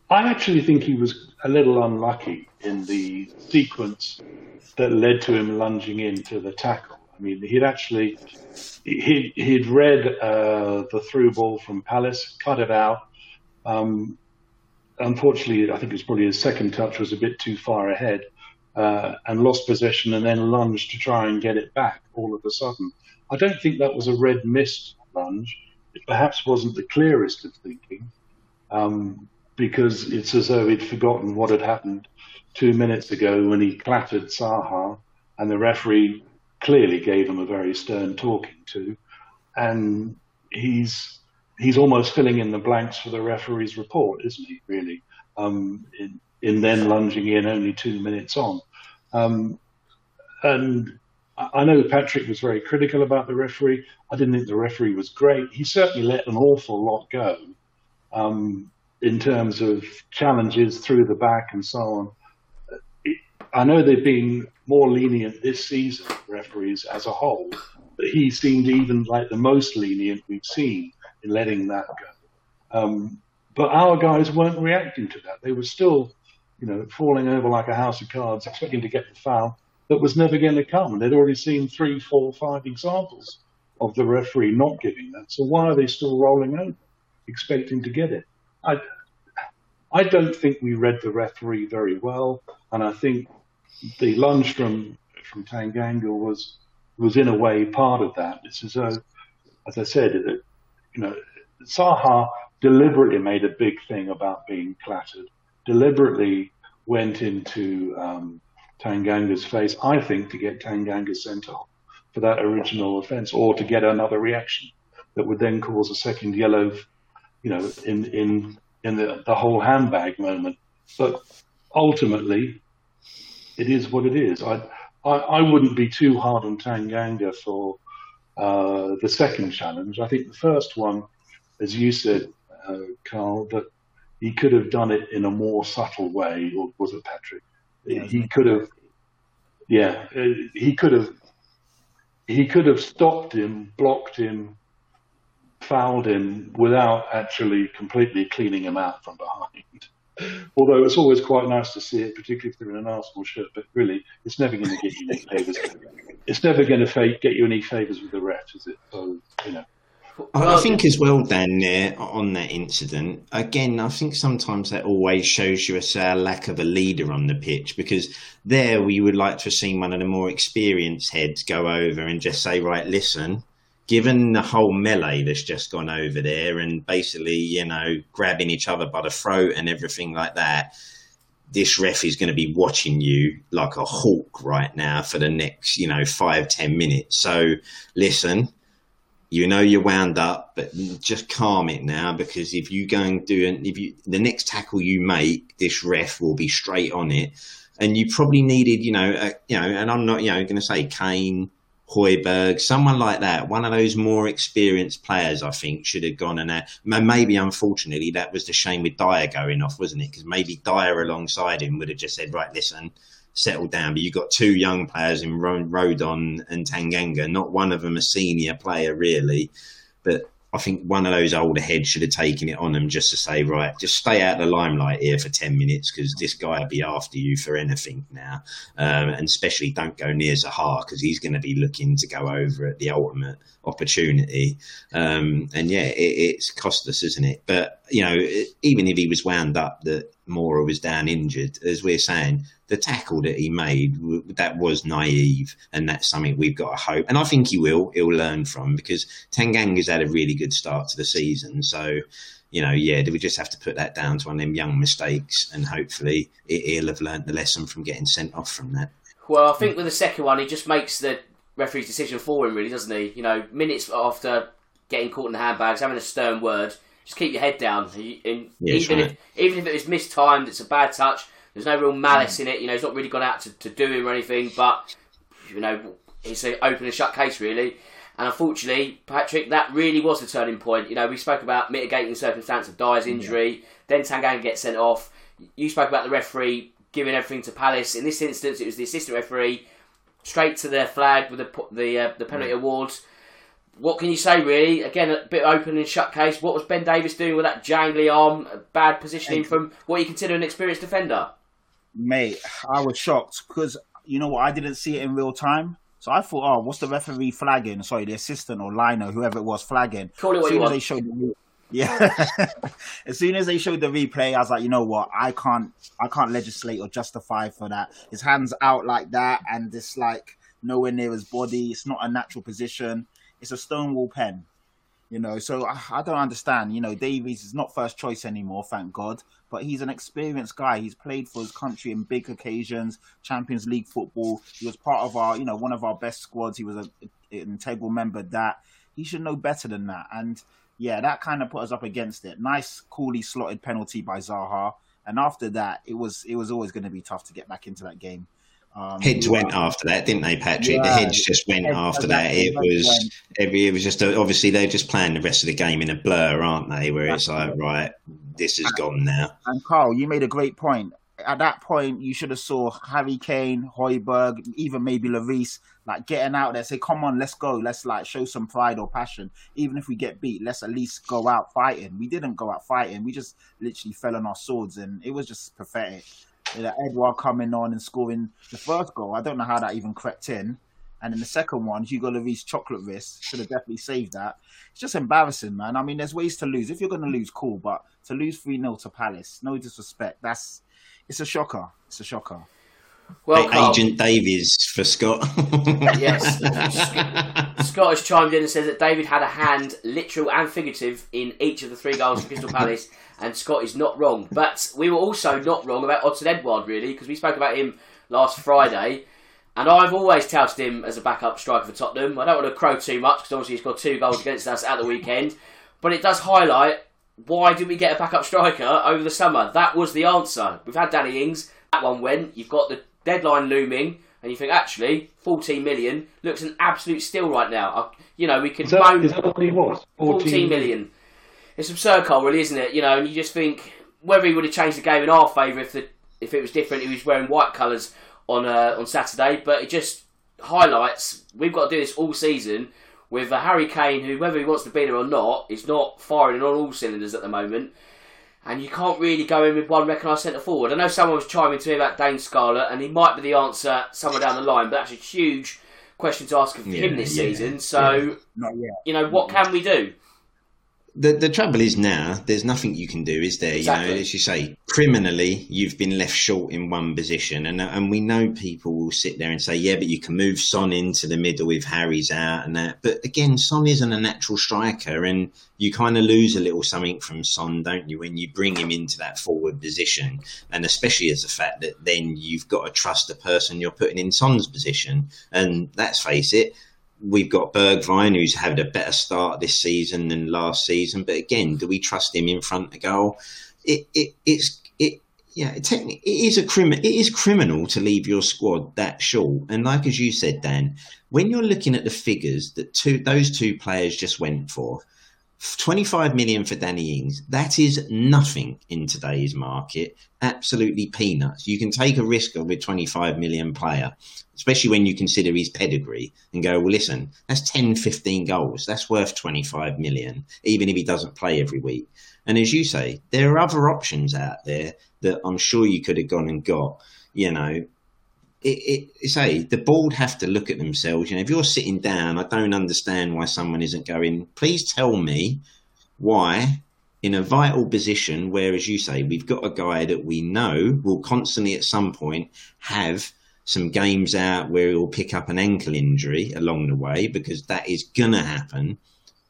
I actually think he was a little unlucky in the sequence that led to him lunging into the tackle. I mean, he'd actually he he'd read uh, the through ball from Palace, cut it out. Um, unfortunately, I think it was probably his second touch was a bit too far ahead uh, and lost possession, and then lunged to try and get it back all of a sudden. I don't think that was a red mist lunge. It perhaps wasn't the clearest of thinking. Um, because it's as though he'd forgotten what had happened two minutes ago when he clattered Zaha, and the referee clearly gave him a very stern talking to, and he's he's almost filling in the blanks for the referee's report, isn't he? Really, um, in, in then lunging in only two minutes on, um, and I know Patrick was very critical about the referee. I didn't think the referee was great. He certainly let an awful lot go. Um, in terms of challenges through the back and so on. I know they've been more lenient this season, referees as a whole, but he seemed even like the most lenient we've seen in letting that go. Um, but our guys weren't reacting to that. They were still, you know, falling over like a house of cards, expecting to get the foul that was never going to come. And they'd already seen three, four, five examples of the referee not giving that. So why are they still rolling over, expecting to get it? I, I don't think we read the referee very well, and I think the lunge from from Tanganga was was in a way part of that. It's as though, as I said, it, you know, Zaha deliberately made a big thing about being clattered, deliberately went into um, Tanganga's face, I think, to get Tanganga sent off. for that original offence, or to get another reaction that would then cause a second yellow, you know, in in in the, the whole handbag moment. But ultimately, it is what it is. I I, I wouldn't be too hard on Tanganga for uh, the second challenge. I think the first one, as you said, uh, Carl, that he could have done it in a more subtle way, or was it Patrick? Yeah, he could have, yeah, he could have, he could have stopped him, blocked him, fouled him without actually completely cleaning him out from behind. <laughs> Although it's always quite nice to see it, particularly if they're in an Arsenal shirt. But really, it's never going to get you any favours. <laughs> It's never going to get you any favours with the ref, is it? So you know. I think as well, Dan, there on that incident, again, I think sometimes that always shows you a lack of a leader on the pitch because there we would like to have seen one of the more experienced heads go over and just say, right, listen, given the whole melee that's just gone over there and basically, you know, grabbing each other by the throat and everything like that, this ref is going to be watching you like a hawk right now for the next, you know, five, ten minutes. So listen, you know you're wound up, but just calm it now because if you go and do if you the next tackle you make, this ref will be straight on it. And you probably needed, you know, uh, you know, and I'm not, you know, going to say Kane, Højbjerg, someone like that, one of those more experienced players, I think, should have gone and uh, maybe, unfortunately, that was the shame with Dier going off, wasn't it? Because maybe Dier alongside him would have just said, right, listen, settle down. But you've got two young players in Rodon and Tanganga, not one of them a senior player, really. But I think one of those older heads should have taken it on them just to say, right, just stay out of the limelight here for 10 minutes because this guy will be after you for anything now. Um, and especially don't go near Zaha because he's going to be looking to go over at the ultimate opportunity. Um, and yeah, it, it's us, isn't it? But, you know, even if he was wound up that Moura was down injured, as we're saying, the tackle that he made that was naive, and that's something we've got to hope. And I think he will. He'll learn from because Tanganga's had a really good start to the season. So, you know, yeah, do we just have to put that down to one of them young mistakes, and hopefully he'll have learned the lesson from getting sent off from that. Well, I think with the second one, he just makes the referee's decision for him, really, doesn't he? You know, minutes after getting caught in the handbags, having a stern word, just keep your head down. And yeah, even right. if even if it was mistimed, it's a bad touch there's no real malice mm. in it. You know, he's not really gone out to, to do him or anything, but you know, it's an open and shut case really. And unfortunately, Patrick, that really was the turning point. You know, we spoke about mitigating circumstance of Dier's injury, yeah. then Tanganga gets sent off. You spoke about the referee giving everything to Palace. In this instance, it was the assistant referee straight to their flag with the the uh, the penalty yeah. awards. What can you say, really? Again, a bit open and shut case. What was Ben Davies doing with that jangly arm? Bad positioning from what you consider an experienced defender mate, I was shocked because you know what? I didn't see it in real time. So I thought, oh, what's the referee flagging? Sorry, the assistant or liner, whoever it was, flagging. Call it what as soon as they showed the yeah, <laughs> as soon as they showed the replay, I was like, you know what? I can't, I can't legislate or justify for that. His hands out like that, and it's like nowhere near his body. It's not a natural position. It's a stonewall pen. You know, so I, I, don't understand. You know, Davies is not first choice anymore, thank God. But he's an experienced guy. He's played for his country in big occasions, Champions League football. He was part of our, you know, one of our best squads. He was a, an integral member. That he should know better than that. And yeah, that kind of put us up against it. Nice, coolly slotted penalty by Zaha. And after that, it was it was always going to be tough to get back into that game. Um, heads went after that, didn't they, Patrick? Yeah, the heads just went after that. It was every it was just a, obviously they're just playing the rest of the game in a blur, aren't they? Where it's like, right, this is gone now. And Carl, you made a great point. At that point, you should have saw Harry Kane, Højbjerg, even maybe Lloris, like getting out there, say, "Come on, let's go, let's like show some pride or passion. Even if we get beat, let's at least go out fighting." We didn't go out fighting. We just literally fell on our swords, and it was just pathetic you know, coming on and scoring the first goal. I don't know how that even crept in. And in the second one, Hugo Lloris chocolate wrist should have definitely saved that. It's just embarrassing, man. I mean, there's ways to lose. If you're going to lose, cool. But to lose 3 0 to Palace, no disrespect. That's it's a shocker. It's a shocker. Well, Agent Davies for Scott. <laughs> yes. <laughs> Scott has chimed in and says that David had a hand, literal and figurative, in each of the three goals for Crystal Palace, and Scott is not wrong. But we were also not wrong about Odsonne Edouard, really, because we spoke about him last Friday. And I've always touted him as a backup striker for Tottenham. I don't want to crow too much because obviously he's got two goals against us at the weekend. But it does highlight why did we get a backup striker over the summer? That was the answer. We've had Danny Ings. That one went. You've got the deadline looming. And you think, actually, 14 million looks an absolute steal right now. I, you know, we could Is that, moan is that what he was? 14 million. It's absurd, Cole, really, isn't it? You know, and you just think whether he would have changed the game in our favour if the if it was different. He was wearing white colours on uh, on Saturday, but it just highlights we've got to do this all season with a Harry Kane who, whether he wants to be there or not, is not firing on all cylinders at the moment. And you can't really go in with one recognised centre forward. I know someone was chiming to me about Dane Scarlett, and he might be the answer somewhere down the line, but that's a huge question to ask of Yeah, him this yeah, season. So, Not yet. you know, what can we do? The the trouble is now there's nothing you can do, is there? Exactly. You know, as you say, criminally you've been left short in one position, and and we know people will sit there and say, yeah, but you can move Son into the middle if Harry's out and that. But again, Son isn't a natural striker, and you kind of lose a little something from Son, don't you, when you bring him into that forward position, and especially as the fact that then you've got to trust the person you're putting in Son's position, and let's face it we've got Bergwijn, who's had a better start this season than last season. But again, do we trust him in front of goal? It, it it's it. Yeah, it is a crim- It is criminal to leave your squad that short. And like as you said, Dan, when you're looking at the figures that two those two players just went for, 25 million for Danny Ings, that is nothing in today's market. Absolutely peanuts. You can take a risk of a 25 million player, especially when you consider his pedigree and go, well, listen, that's 10, 15 goals. That's worth 25 million, even if he doesn't play every week. And as you say, there are other options out there that I'm sure you could have gone and got. You know, it, it say the board have to look at themselves. You know, if you're sitting down, I don't understand why someone isn't going. Please tell me why, in a vital position where, as you say, we've got a guy that we know will constantly at some point have some games out where he'll pick up an ankle injury along the way because that is gonna happen.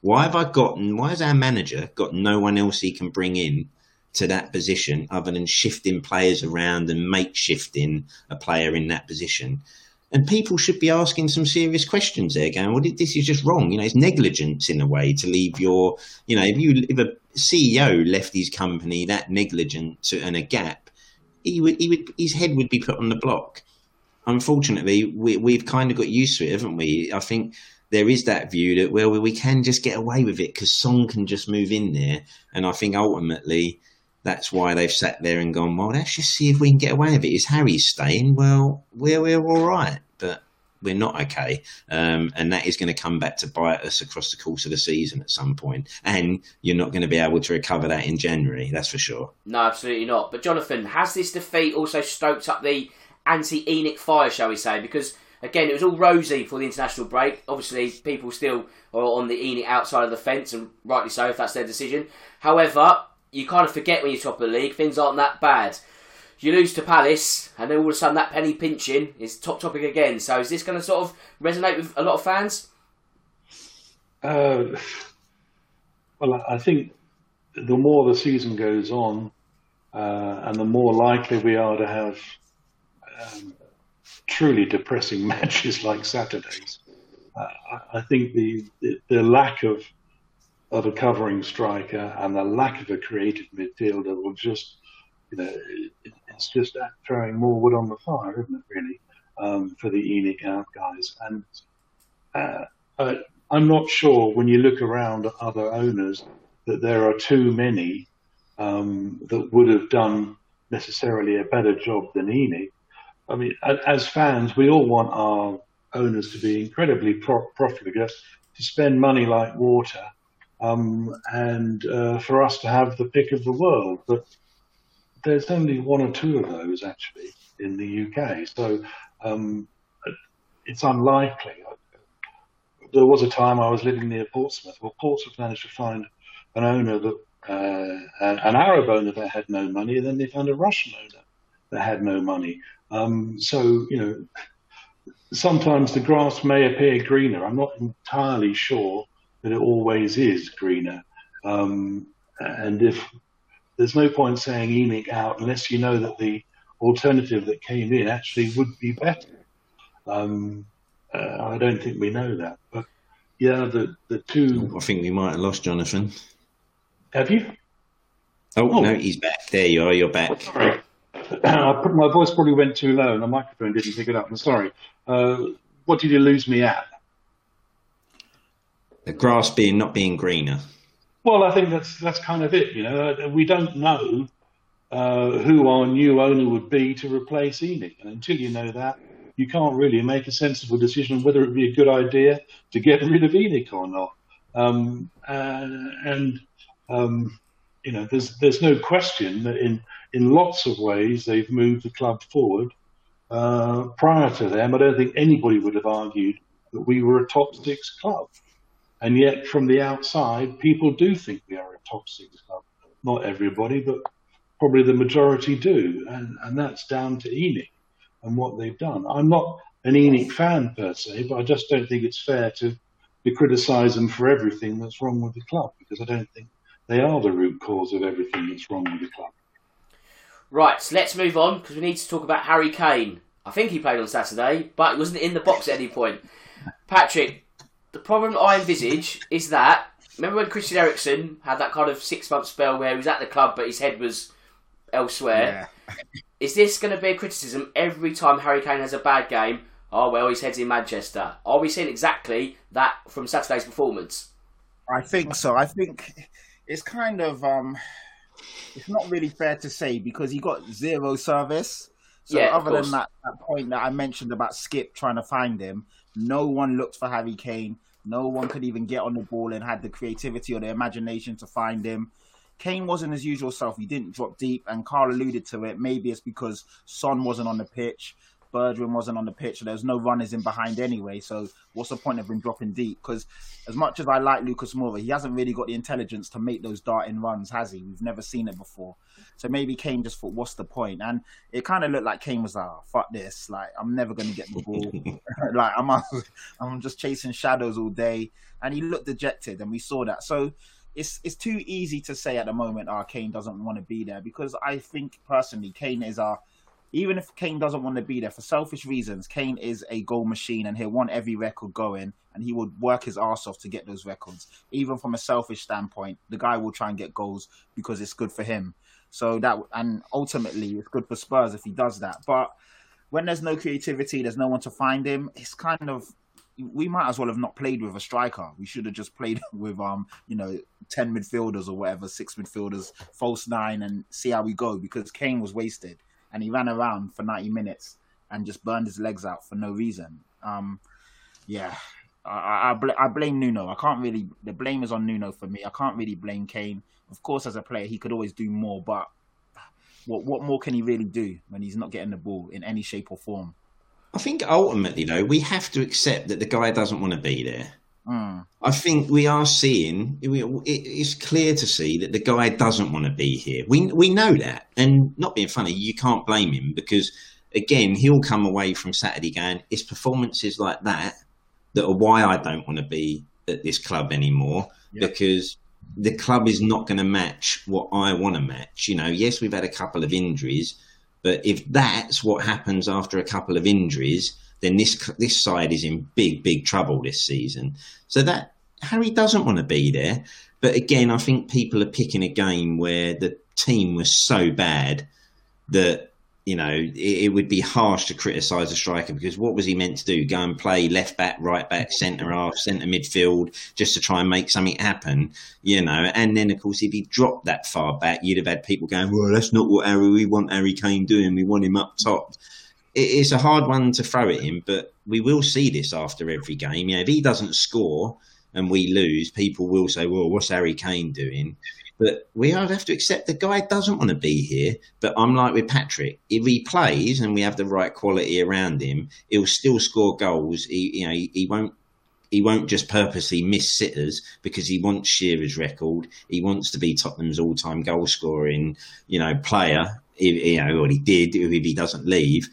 Why have I gotten? Why has our manager got no one else he can bring in to that position other than shifting players around and makeshifting a player in that position. And people should be asking some serious questions there, going, "Well, this is just wrong." You know, it's negligence in a way to leave your, you know, if you if a CEO left his company that negligent to, and a gap, he would he would his head would be put on the block. Unfortunately, we, we've kind of got used to it, haven't we? I think there is that view that well, we can just get away with it because Son can just move in there, and I think ultimately that's why they've sat there and gone, well, let's just see if we can get away with it. Is Harry staying? Well, we're, we're all right, but we're not okay. Um, and that is going to come back to bite us across the course of the season at some point. And you're not going to be able to recover that in January, that's for sure. No, absolutely not. But Jonathan, has this defeat also stoked up the anti-ENIC fire, shall we say? Because again, it was all rosy for the international break. Obviously, people still are on the ENIC outside of the fence, and rightly so if that's their decision. However, you kind of forget when you're top of the league, things aren't that bad. You lose to Palace, and then all of a sudden that penny pinching is top topic again. So is this going to sort of resonate with a lot of fans? Uh, well, I think the more the season goes on, uh, and the more likely we are to have um, truly depressing <laughs> matches like Saturdays, uh, I, think the, the, the lack of of a covering striker and the lack of a creative midfielder will just, you know, it, it's just throwing more wood on the fire, isn't it? Really, um, for the ENIC out guys, and uh, I, I'm not sure when you look around at other owners that there are too many um, that would have done necessarily a better job than ENIC. I mean, as fans, we all want our owners to be incredibly pro- profligate, to spend money like water, um, and uh, for us to have the pick of the world. But there's only one or two of those actually in the UK, so um, it's unlikely. There was a time I was living near Portsmouth. Well, Portsmouth managed to find an owner that uh, an Arab owner that had no money, and then they found a Russian owner that had no money. Um, so you know, sometimes the grass may appear greener. I'm not entirely sure that it always is greener. Um, and if there's no point saying ENIC out unless you know that the alternative that came in actually would be better. Um, uh, I don't think we know that, but yeah, the the two. I think we might have lost Jonathan. Have you? Oh, oh. no, he's back. There you are. You're back. Sorry. <coughs> my voice probably went too low, and the microphone didn't pick it up. I'm sorry. Uh, what did you lose me at? The grass being not being greener. Well, I think that's that's kind of it. You know, uh, we don't know uh, who our new owner would be to replace ENIC, and until you know that, you can't really make a sensible decision on whether it would be a good idea to get <laughs> rid of ENIC or not. Um, and, and um, you know, there's there's no question that in in lots of ways they've moved the club forward. Uh, prior to them, I don't think anybody would have argued that we were a top six club. And yet, from the outside, people do think we are a top six club. Not everybody, but probably the majority do. And, and that's down to ENIC and what they've done. I'm not an ENIC fan per se, but I just don't think it's fair to, to criticise them for everything that's wrong with the club because I don't think they are the root cause of everything that's wrong with the club. Right, so let's move on because we need to talk about Harry Kane. I think he played on Saturday, but he wasn't in the box at any point. Patrick, the problem I envisage is that remember when Christian Eriksen had that kind of six month spell where he was at the club but his head was elsewhere. Yeah. <laughs> is this going to be a criticism every time Harry Kane has a bad game? Oh well, his head's in Manchester. Are we seeing exactly that from Saturday's performance? I think so. I think it's kind of um, it's not really fair to say because he got zero service. So yeah, other than that, that point that I mentioned about Skipp trying to find him, no one looked for Harry Kane. No one could even get on the ball and had the creativity or the imagination to find him. Kane wasn't his usual self. He didn't drop deep, and Carl alluded to it. Maybe it's because Son wasn't on the pitch. Bergwijn wasn't on the pitch, so there's no runners in behind anyway. So what's the point of him dropping deep? Because as much as I like Lucas Moura, he hasn't really got the intelligence to make those darting runs, has he? We've never seen it before. So maybe Kane just thought, what's the point? And it kind of looked like Kane was like, oh, fuck this. Like, I'm never going to get the ball. <laughs> <laughs> like, I'm, <laughs> I'm just chasing shadows all day. And he looked dejected, and we saw that. So it's it's too easy to say at the moment, oh, Kane doesn't want to be there because I think personally, Kane is our even if Kane doesn't want to be there for selfish reasons, Kane is a goal machine and he'll want every record going and he would work his ass off to get those records. Even from a selfish standpoint, the guy will try and get goals because it's good for him. So that and ultimately it's good for Spurs if he does that. But when there's no creativity, there's no one to find him, it's kind of we might as well have not played with a striker. We should have just played <laughs> with um, you know, ten midfielders or whatever, six midfielders, false nine, and see how we go because Kane was wasted and he ran around for 90 minutes and just burned his legs out for no reason. Um, yeah, I, I, bl- I, blame Nuno. I can't really. The blame is on Nuno for me. I can't really blame Kane. Of course, as a player, he could always do more, but what what more can he really do when he's not getting the ball in any shape or form? I think ultimately, though, we have to accept that the guy doesn't want to be there. Mm. I think we are seeing it's clear to see that the guy doesn't want to be here. We we know that, and not being funny, you can't blame him because again, he'll come away from Saturday going, "It's performances like that that are why I don't want to be at this club anymore yep. because the club is not going to match what I want to match." You know, yes, we've had a couple of injuries, but if that's what happens after a couple of injuries then this this side is in big big trouble this season. So that Harry doesn't want to be there. But again, I think people are picking a game where the team was so bad that you know it, it would be harsh to criticise a striker because what was he meant to do? Go and play left back, right back, centre half, centre midfield, just to try and make something happen, you know? And then of course, if he dropped that far back, you'd have had people going, "Well, that's not what Harry. We want Harry Kane doing. We want him up top." It's a hard one to throw at him, but we will see this after every game. You know, if he doesn't score and we lose, people will say, "Well, what's Harry Kane doing?" But we have to accept the guy doesn't want to be here. But I'm like with Patrick, if he plays and we have the right quality around him, he'll still score goals. He, you know, he, won't he won't just purposely miss sitters because he wants Shearer's record. He wants to be Tottenham's all-time goal scoring, you know, player. You know, what he did if he doesn't leave.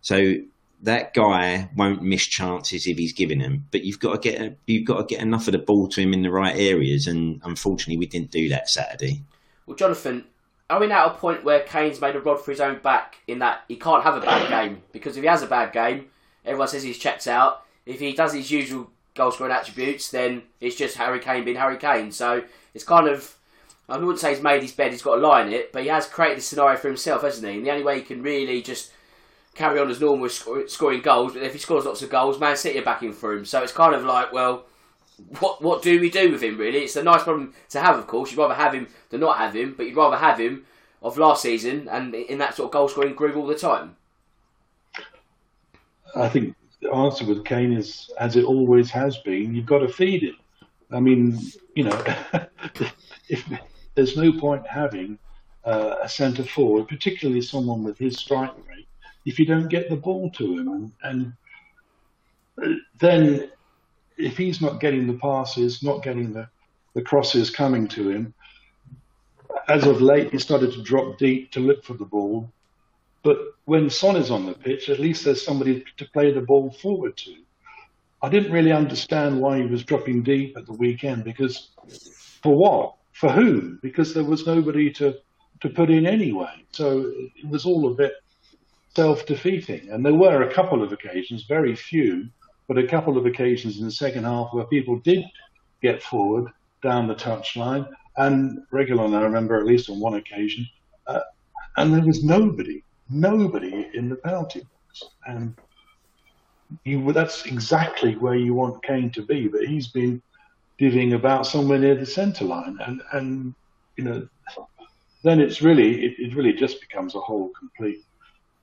So that guy won't miss chances if he's given them. But you've got to get you've got to get enough of the ball to him in the right areas, and unfortunately, we didn't do that Saturday. Well, Jonathan, are we now at a point where Kane's made a rod for his own back in that he can't have a bad game because if he has a bad game, everyone says he's checked out. If he does his usual goal scoring attributes, then it's just Harry Kane being Harry Kane. So it's kind of I wouldn't say he's made his bed, he's got to lie in it, but he has created this scenario for himself, hasn't he? And the only way he can really just carry on as normal scoring goals, but if he scores lots of goals, Man City are backing for him. So it's kind of like, well, what what do we do with him, really? It's a nice problem to have, of course. You'd rather have him than not have him, but you'd rather have him of last season and in that sort of goal scoring groove all the time. I think the answer with Kane is, as it always has been, you've got to feed him. I mean, you know, <laughs> if there's no point having uh, a centre forward, particularly someone with his strike if you don't get the ball to him. And, and uh, then if he's not getting the passes, not getting the, the crosses coming to him, as of late, he started to drop deep to look for the ball. But when Son is on the pitch, at least there's somebody to play the ball forward to. I didn't really understand why he was dropping deep at the weekend because for what? For whom? Because there was nobody to, to put in anyway. So it was all a bit self defeating. And there were a couple of occasions, very few, but a couple of occasions in the second half where people did get forward down the touchline. And Reguilón, I remember at least on one occasion, uh, and there was nobody, nobody in the penalty box. And you, that's exactly where you want Kane to be, but he's been divvying about somewhere near the centre line. And, and you know, then it's really, it, it really just becomes a whole complete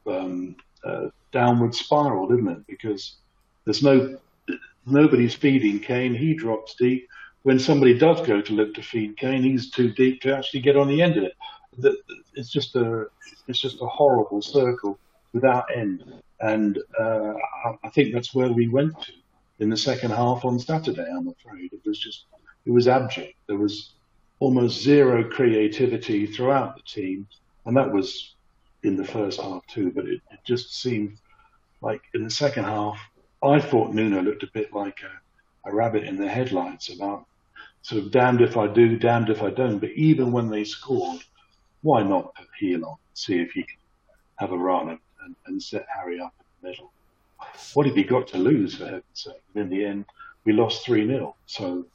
um, downward spiral, didn't it? Because there's no nobody's feeding Kane. He drops deep. When somebody does go to look to feed Kane, he's too deep to actually get on the end of it. It's just a it's just a horrible circle without end. And uh, I think that's where we went to in the second half on Saturday. I'm afraid it was just it was abject. There was almost zero creativity throughout the team, and that was in the first half too, but it, it just seemed like in the second half, I thought Nuno looked a bit like a, a rabbit in the headlights about sort of damned if I do, damned if I don't. But even when they scored, why not put on, see if he can have a run and, and, and set Harry up in the middle? What have you got to lose, for heaven's sake? In the end, we lost 3 0, so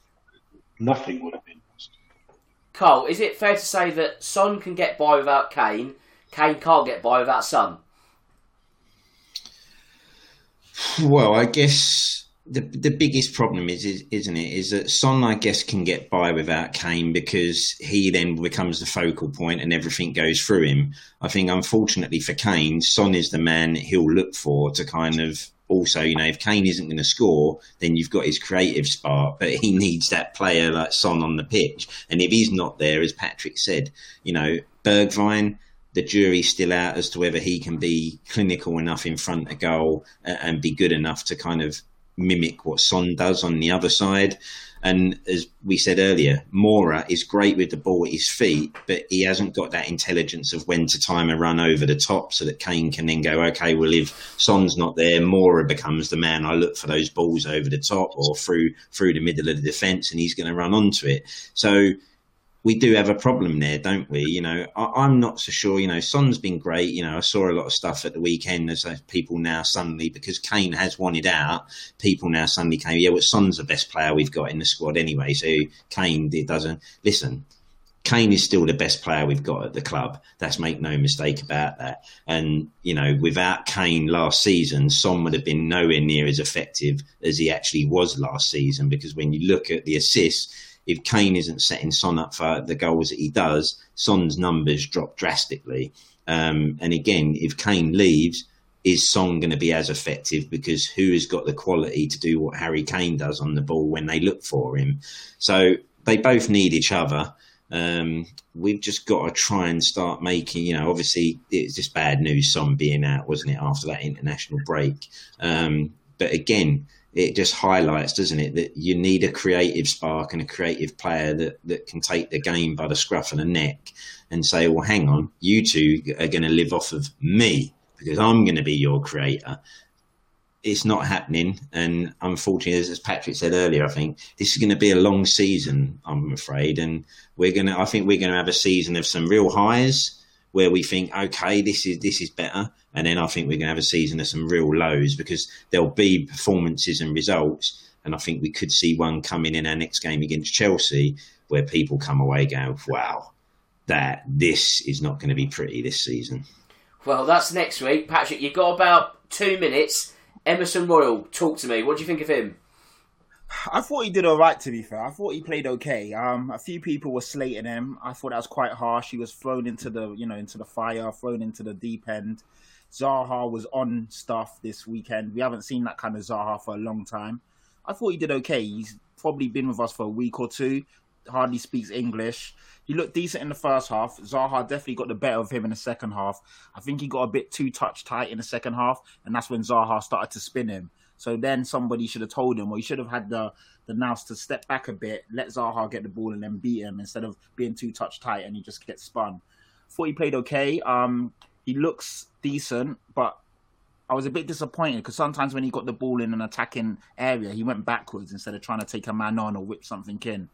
nothing would have been lost. Cole, is it fair to say that Son can get by without Kane Kane can't get by without Son. Well, I guess the the biggest problem is, is isn't it is that Son I guess can get by without Kane because he then becomes the focal point and everything goes through him. I think unfortunately for Kane, Son is the man he'll look for to kind of also, you know, if Kane isn't going to score, then you've got his creative spark, but he <laughs> needs that player like Son on the pitch. And if he's not there, as Patrick said, you know, Bergwijn, the jury's still out as to whether he can be clinical enough in front of goal uh, and be good enough to kind of mimic what Son does on the other side. And as we said earlier, Moura is great with the ball at his feet, but he hasn't got that intelligence of when to time a run over the top so that Kane can then go, okay, well, if Son's not there, Moura becomes the man I look for those balls over the top or through through the middle of the defence and he's going to run onto it. So we do have a problem there, don't we? You know, I, am not so sure. You know, Son's been great. You know, I saw a lot of stuff at the weekend as people now suddenly, because Kane has wanted out, people now suddenly came, yeah, well, Son's the best player we've got in the squad anyway. So Kane it doesn't, listen, Kane is still the best player we've got at the club. That's make no mistake about that. And, you know, without Kane last season, Son would have been nowhere near as effective as he actually was last season because when you look at the assists, if Kane isn't setting Son up for the goals that he does, Son's numbers drop drastically. Um, and again, if Kane leaves, is Son going to be as effective? Because who has got the quality to do what Harry Kane does on the ball when they look for him? So they both need each other. Um, we've just got to try and start making, you know, obviously it's just bad news, Son being out, wasn't it, after that international break? Um, but again, it just highlights, doesn't it, that you need a creative spark and a creative player that, that can take the game by the scruff of the neck and say, well, hang on, you two are going to live off of me because I'm going to be your creator. It's not happening. And unfortunately, as Patrick said earlier, I think this is going to be a long season, I'm afraid. And we're going to, I think we're going to have a season of some real highs where we think, okay, this is this is better, and then I think we're going to have a season of some real lows because there'll be performances and results, and I think we could see one coming in our next game against Chelsea where people come away going, wow, that this is not going to be pretty this season. Well, that's next week, Patrick. You've got about two minutes. Emerson Royal, talk to me. What do you think of him? I thought he did all right. To be fair, I thought he played okay. Um, a few people were slating him. I thought that was quite harsh. He was thrown into the, you know, into the fire, thrown into the deep end. Zaha was on stuff this weekend. We haven't seen that kind of Zaha for a long time. I thought he did okay. He's probably been with us for a week or two. Hardly speaks English. He looked decent in the first half. Zaha definitely got the better of him in the second half. I think he got a bit too touch tight in the second half, and that's when Zaha started to spin him. So then somebody should have told him, or he should have had the the nous to step back a bit, let Zaha get the ball, and then beat him instead of being too touch tight and he just gets spun. Thought he played okay. Um, he looks decent, but I was a bit disappointed because sometimes when he got the ball in an attacking area, he went backwards instead of trying to take a man on or whip something in.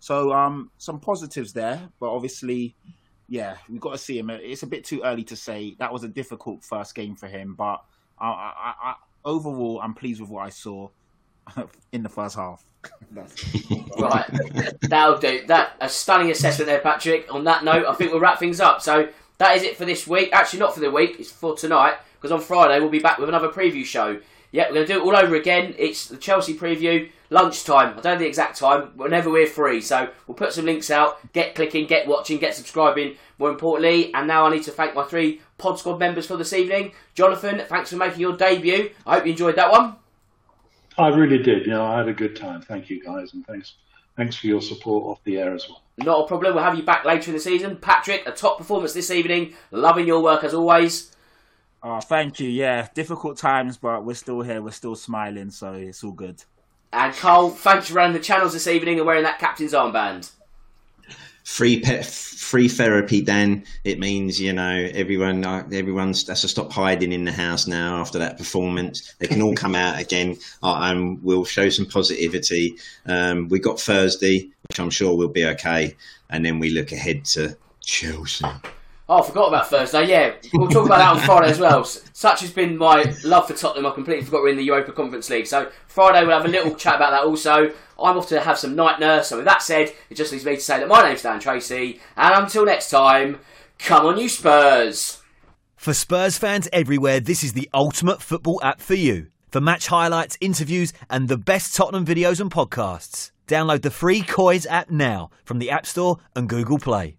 So um, some positives there, but obviously, yeah, we've got to see him. It's a bit too early to say. That was a difficult first game for him, but I, I, I, overall, I'm pleased with what I saw <laughs> in the first half. <laughs> right, that'll do. That a stunning assessment there, Patrick. On that note, I think we'll wrap things up. So that is it for this week. Actually, not for the week. It's for tonight because on Friday we'll be back with another preview show. Yeah, we're going to do it all over again. It's the Chelsea preview, lunchtime. I don't know the exact time, whenever we're free. So we'll put some links out. Get clicking, get watching, get subscribing, more importantly. And now I need to thank my three Pod Squad members for this evening. Jonathan, thanks for making your debut. I hope you enjoyed that one. I really did. You know, I had a good time. Thank you, guys, and thanks thanks for your support off the air as well. Not a problem. We'll have you back later in the season. Patrick, a top performance this evening. Loving your work as always. Oh, thank you. Yeah, difficult times, but we're still here. We're still smiling, so it's all good. And Carl, thanks for running the channels this evening and wearing that captain's armband. Free pe- free therapy, Dan. It means you know everyone uh, everyone's has to stop hiding in the house now after that performance. They can all come out again, and we'll show some positivity. Um, we got Thursday, which I'm sure will be okay, and then we look ahead to Chelsea. Oh, I forgot about Thursday. Yeah, we'll talk about that on Friday as well. Such has been my love for Tottenham. I completely forgot we're in the Europa Conference League. So Friday we'll have a little chat about that also. I'm off to have some night nurse. So with that said, it just leaves me to say that my name's Dan Tracy, and until next time, come on, you Spurs. For Spurs fans everywhere, this is the ultimate football app for you. For match highlights, interviews, and the best Tottenham videos and podcasts, download the free Coys app now from the App Store and Google Play.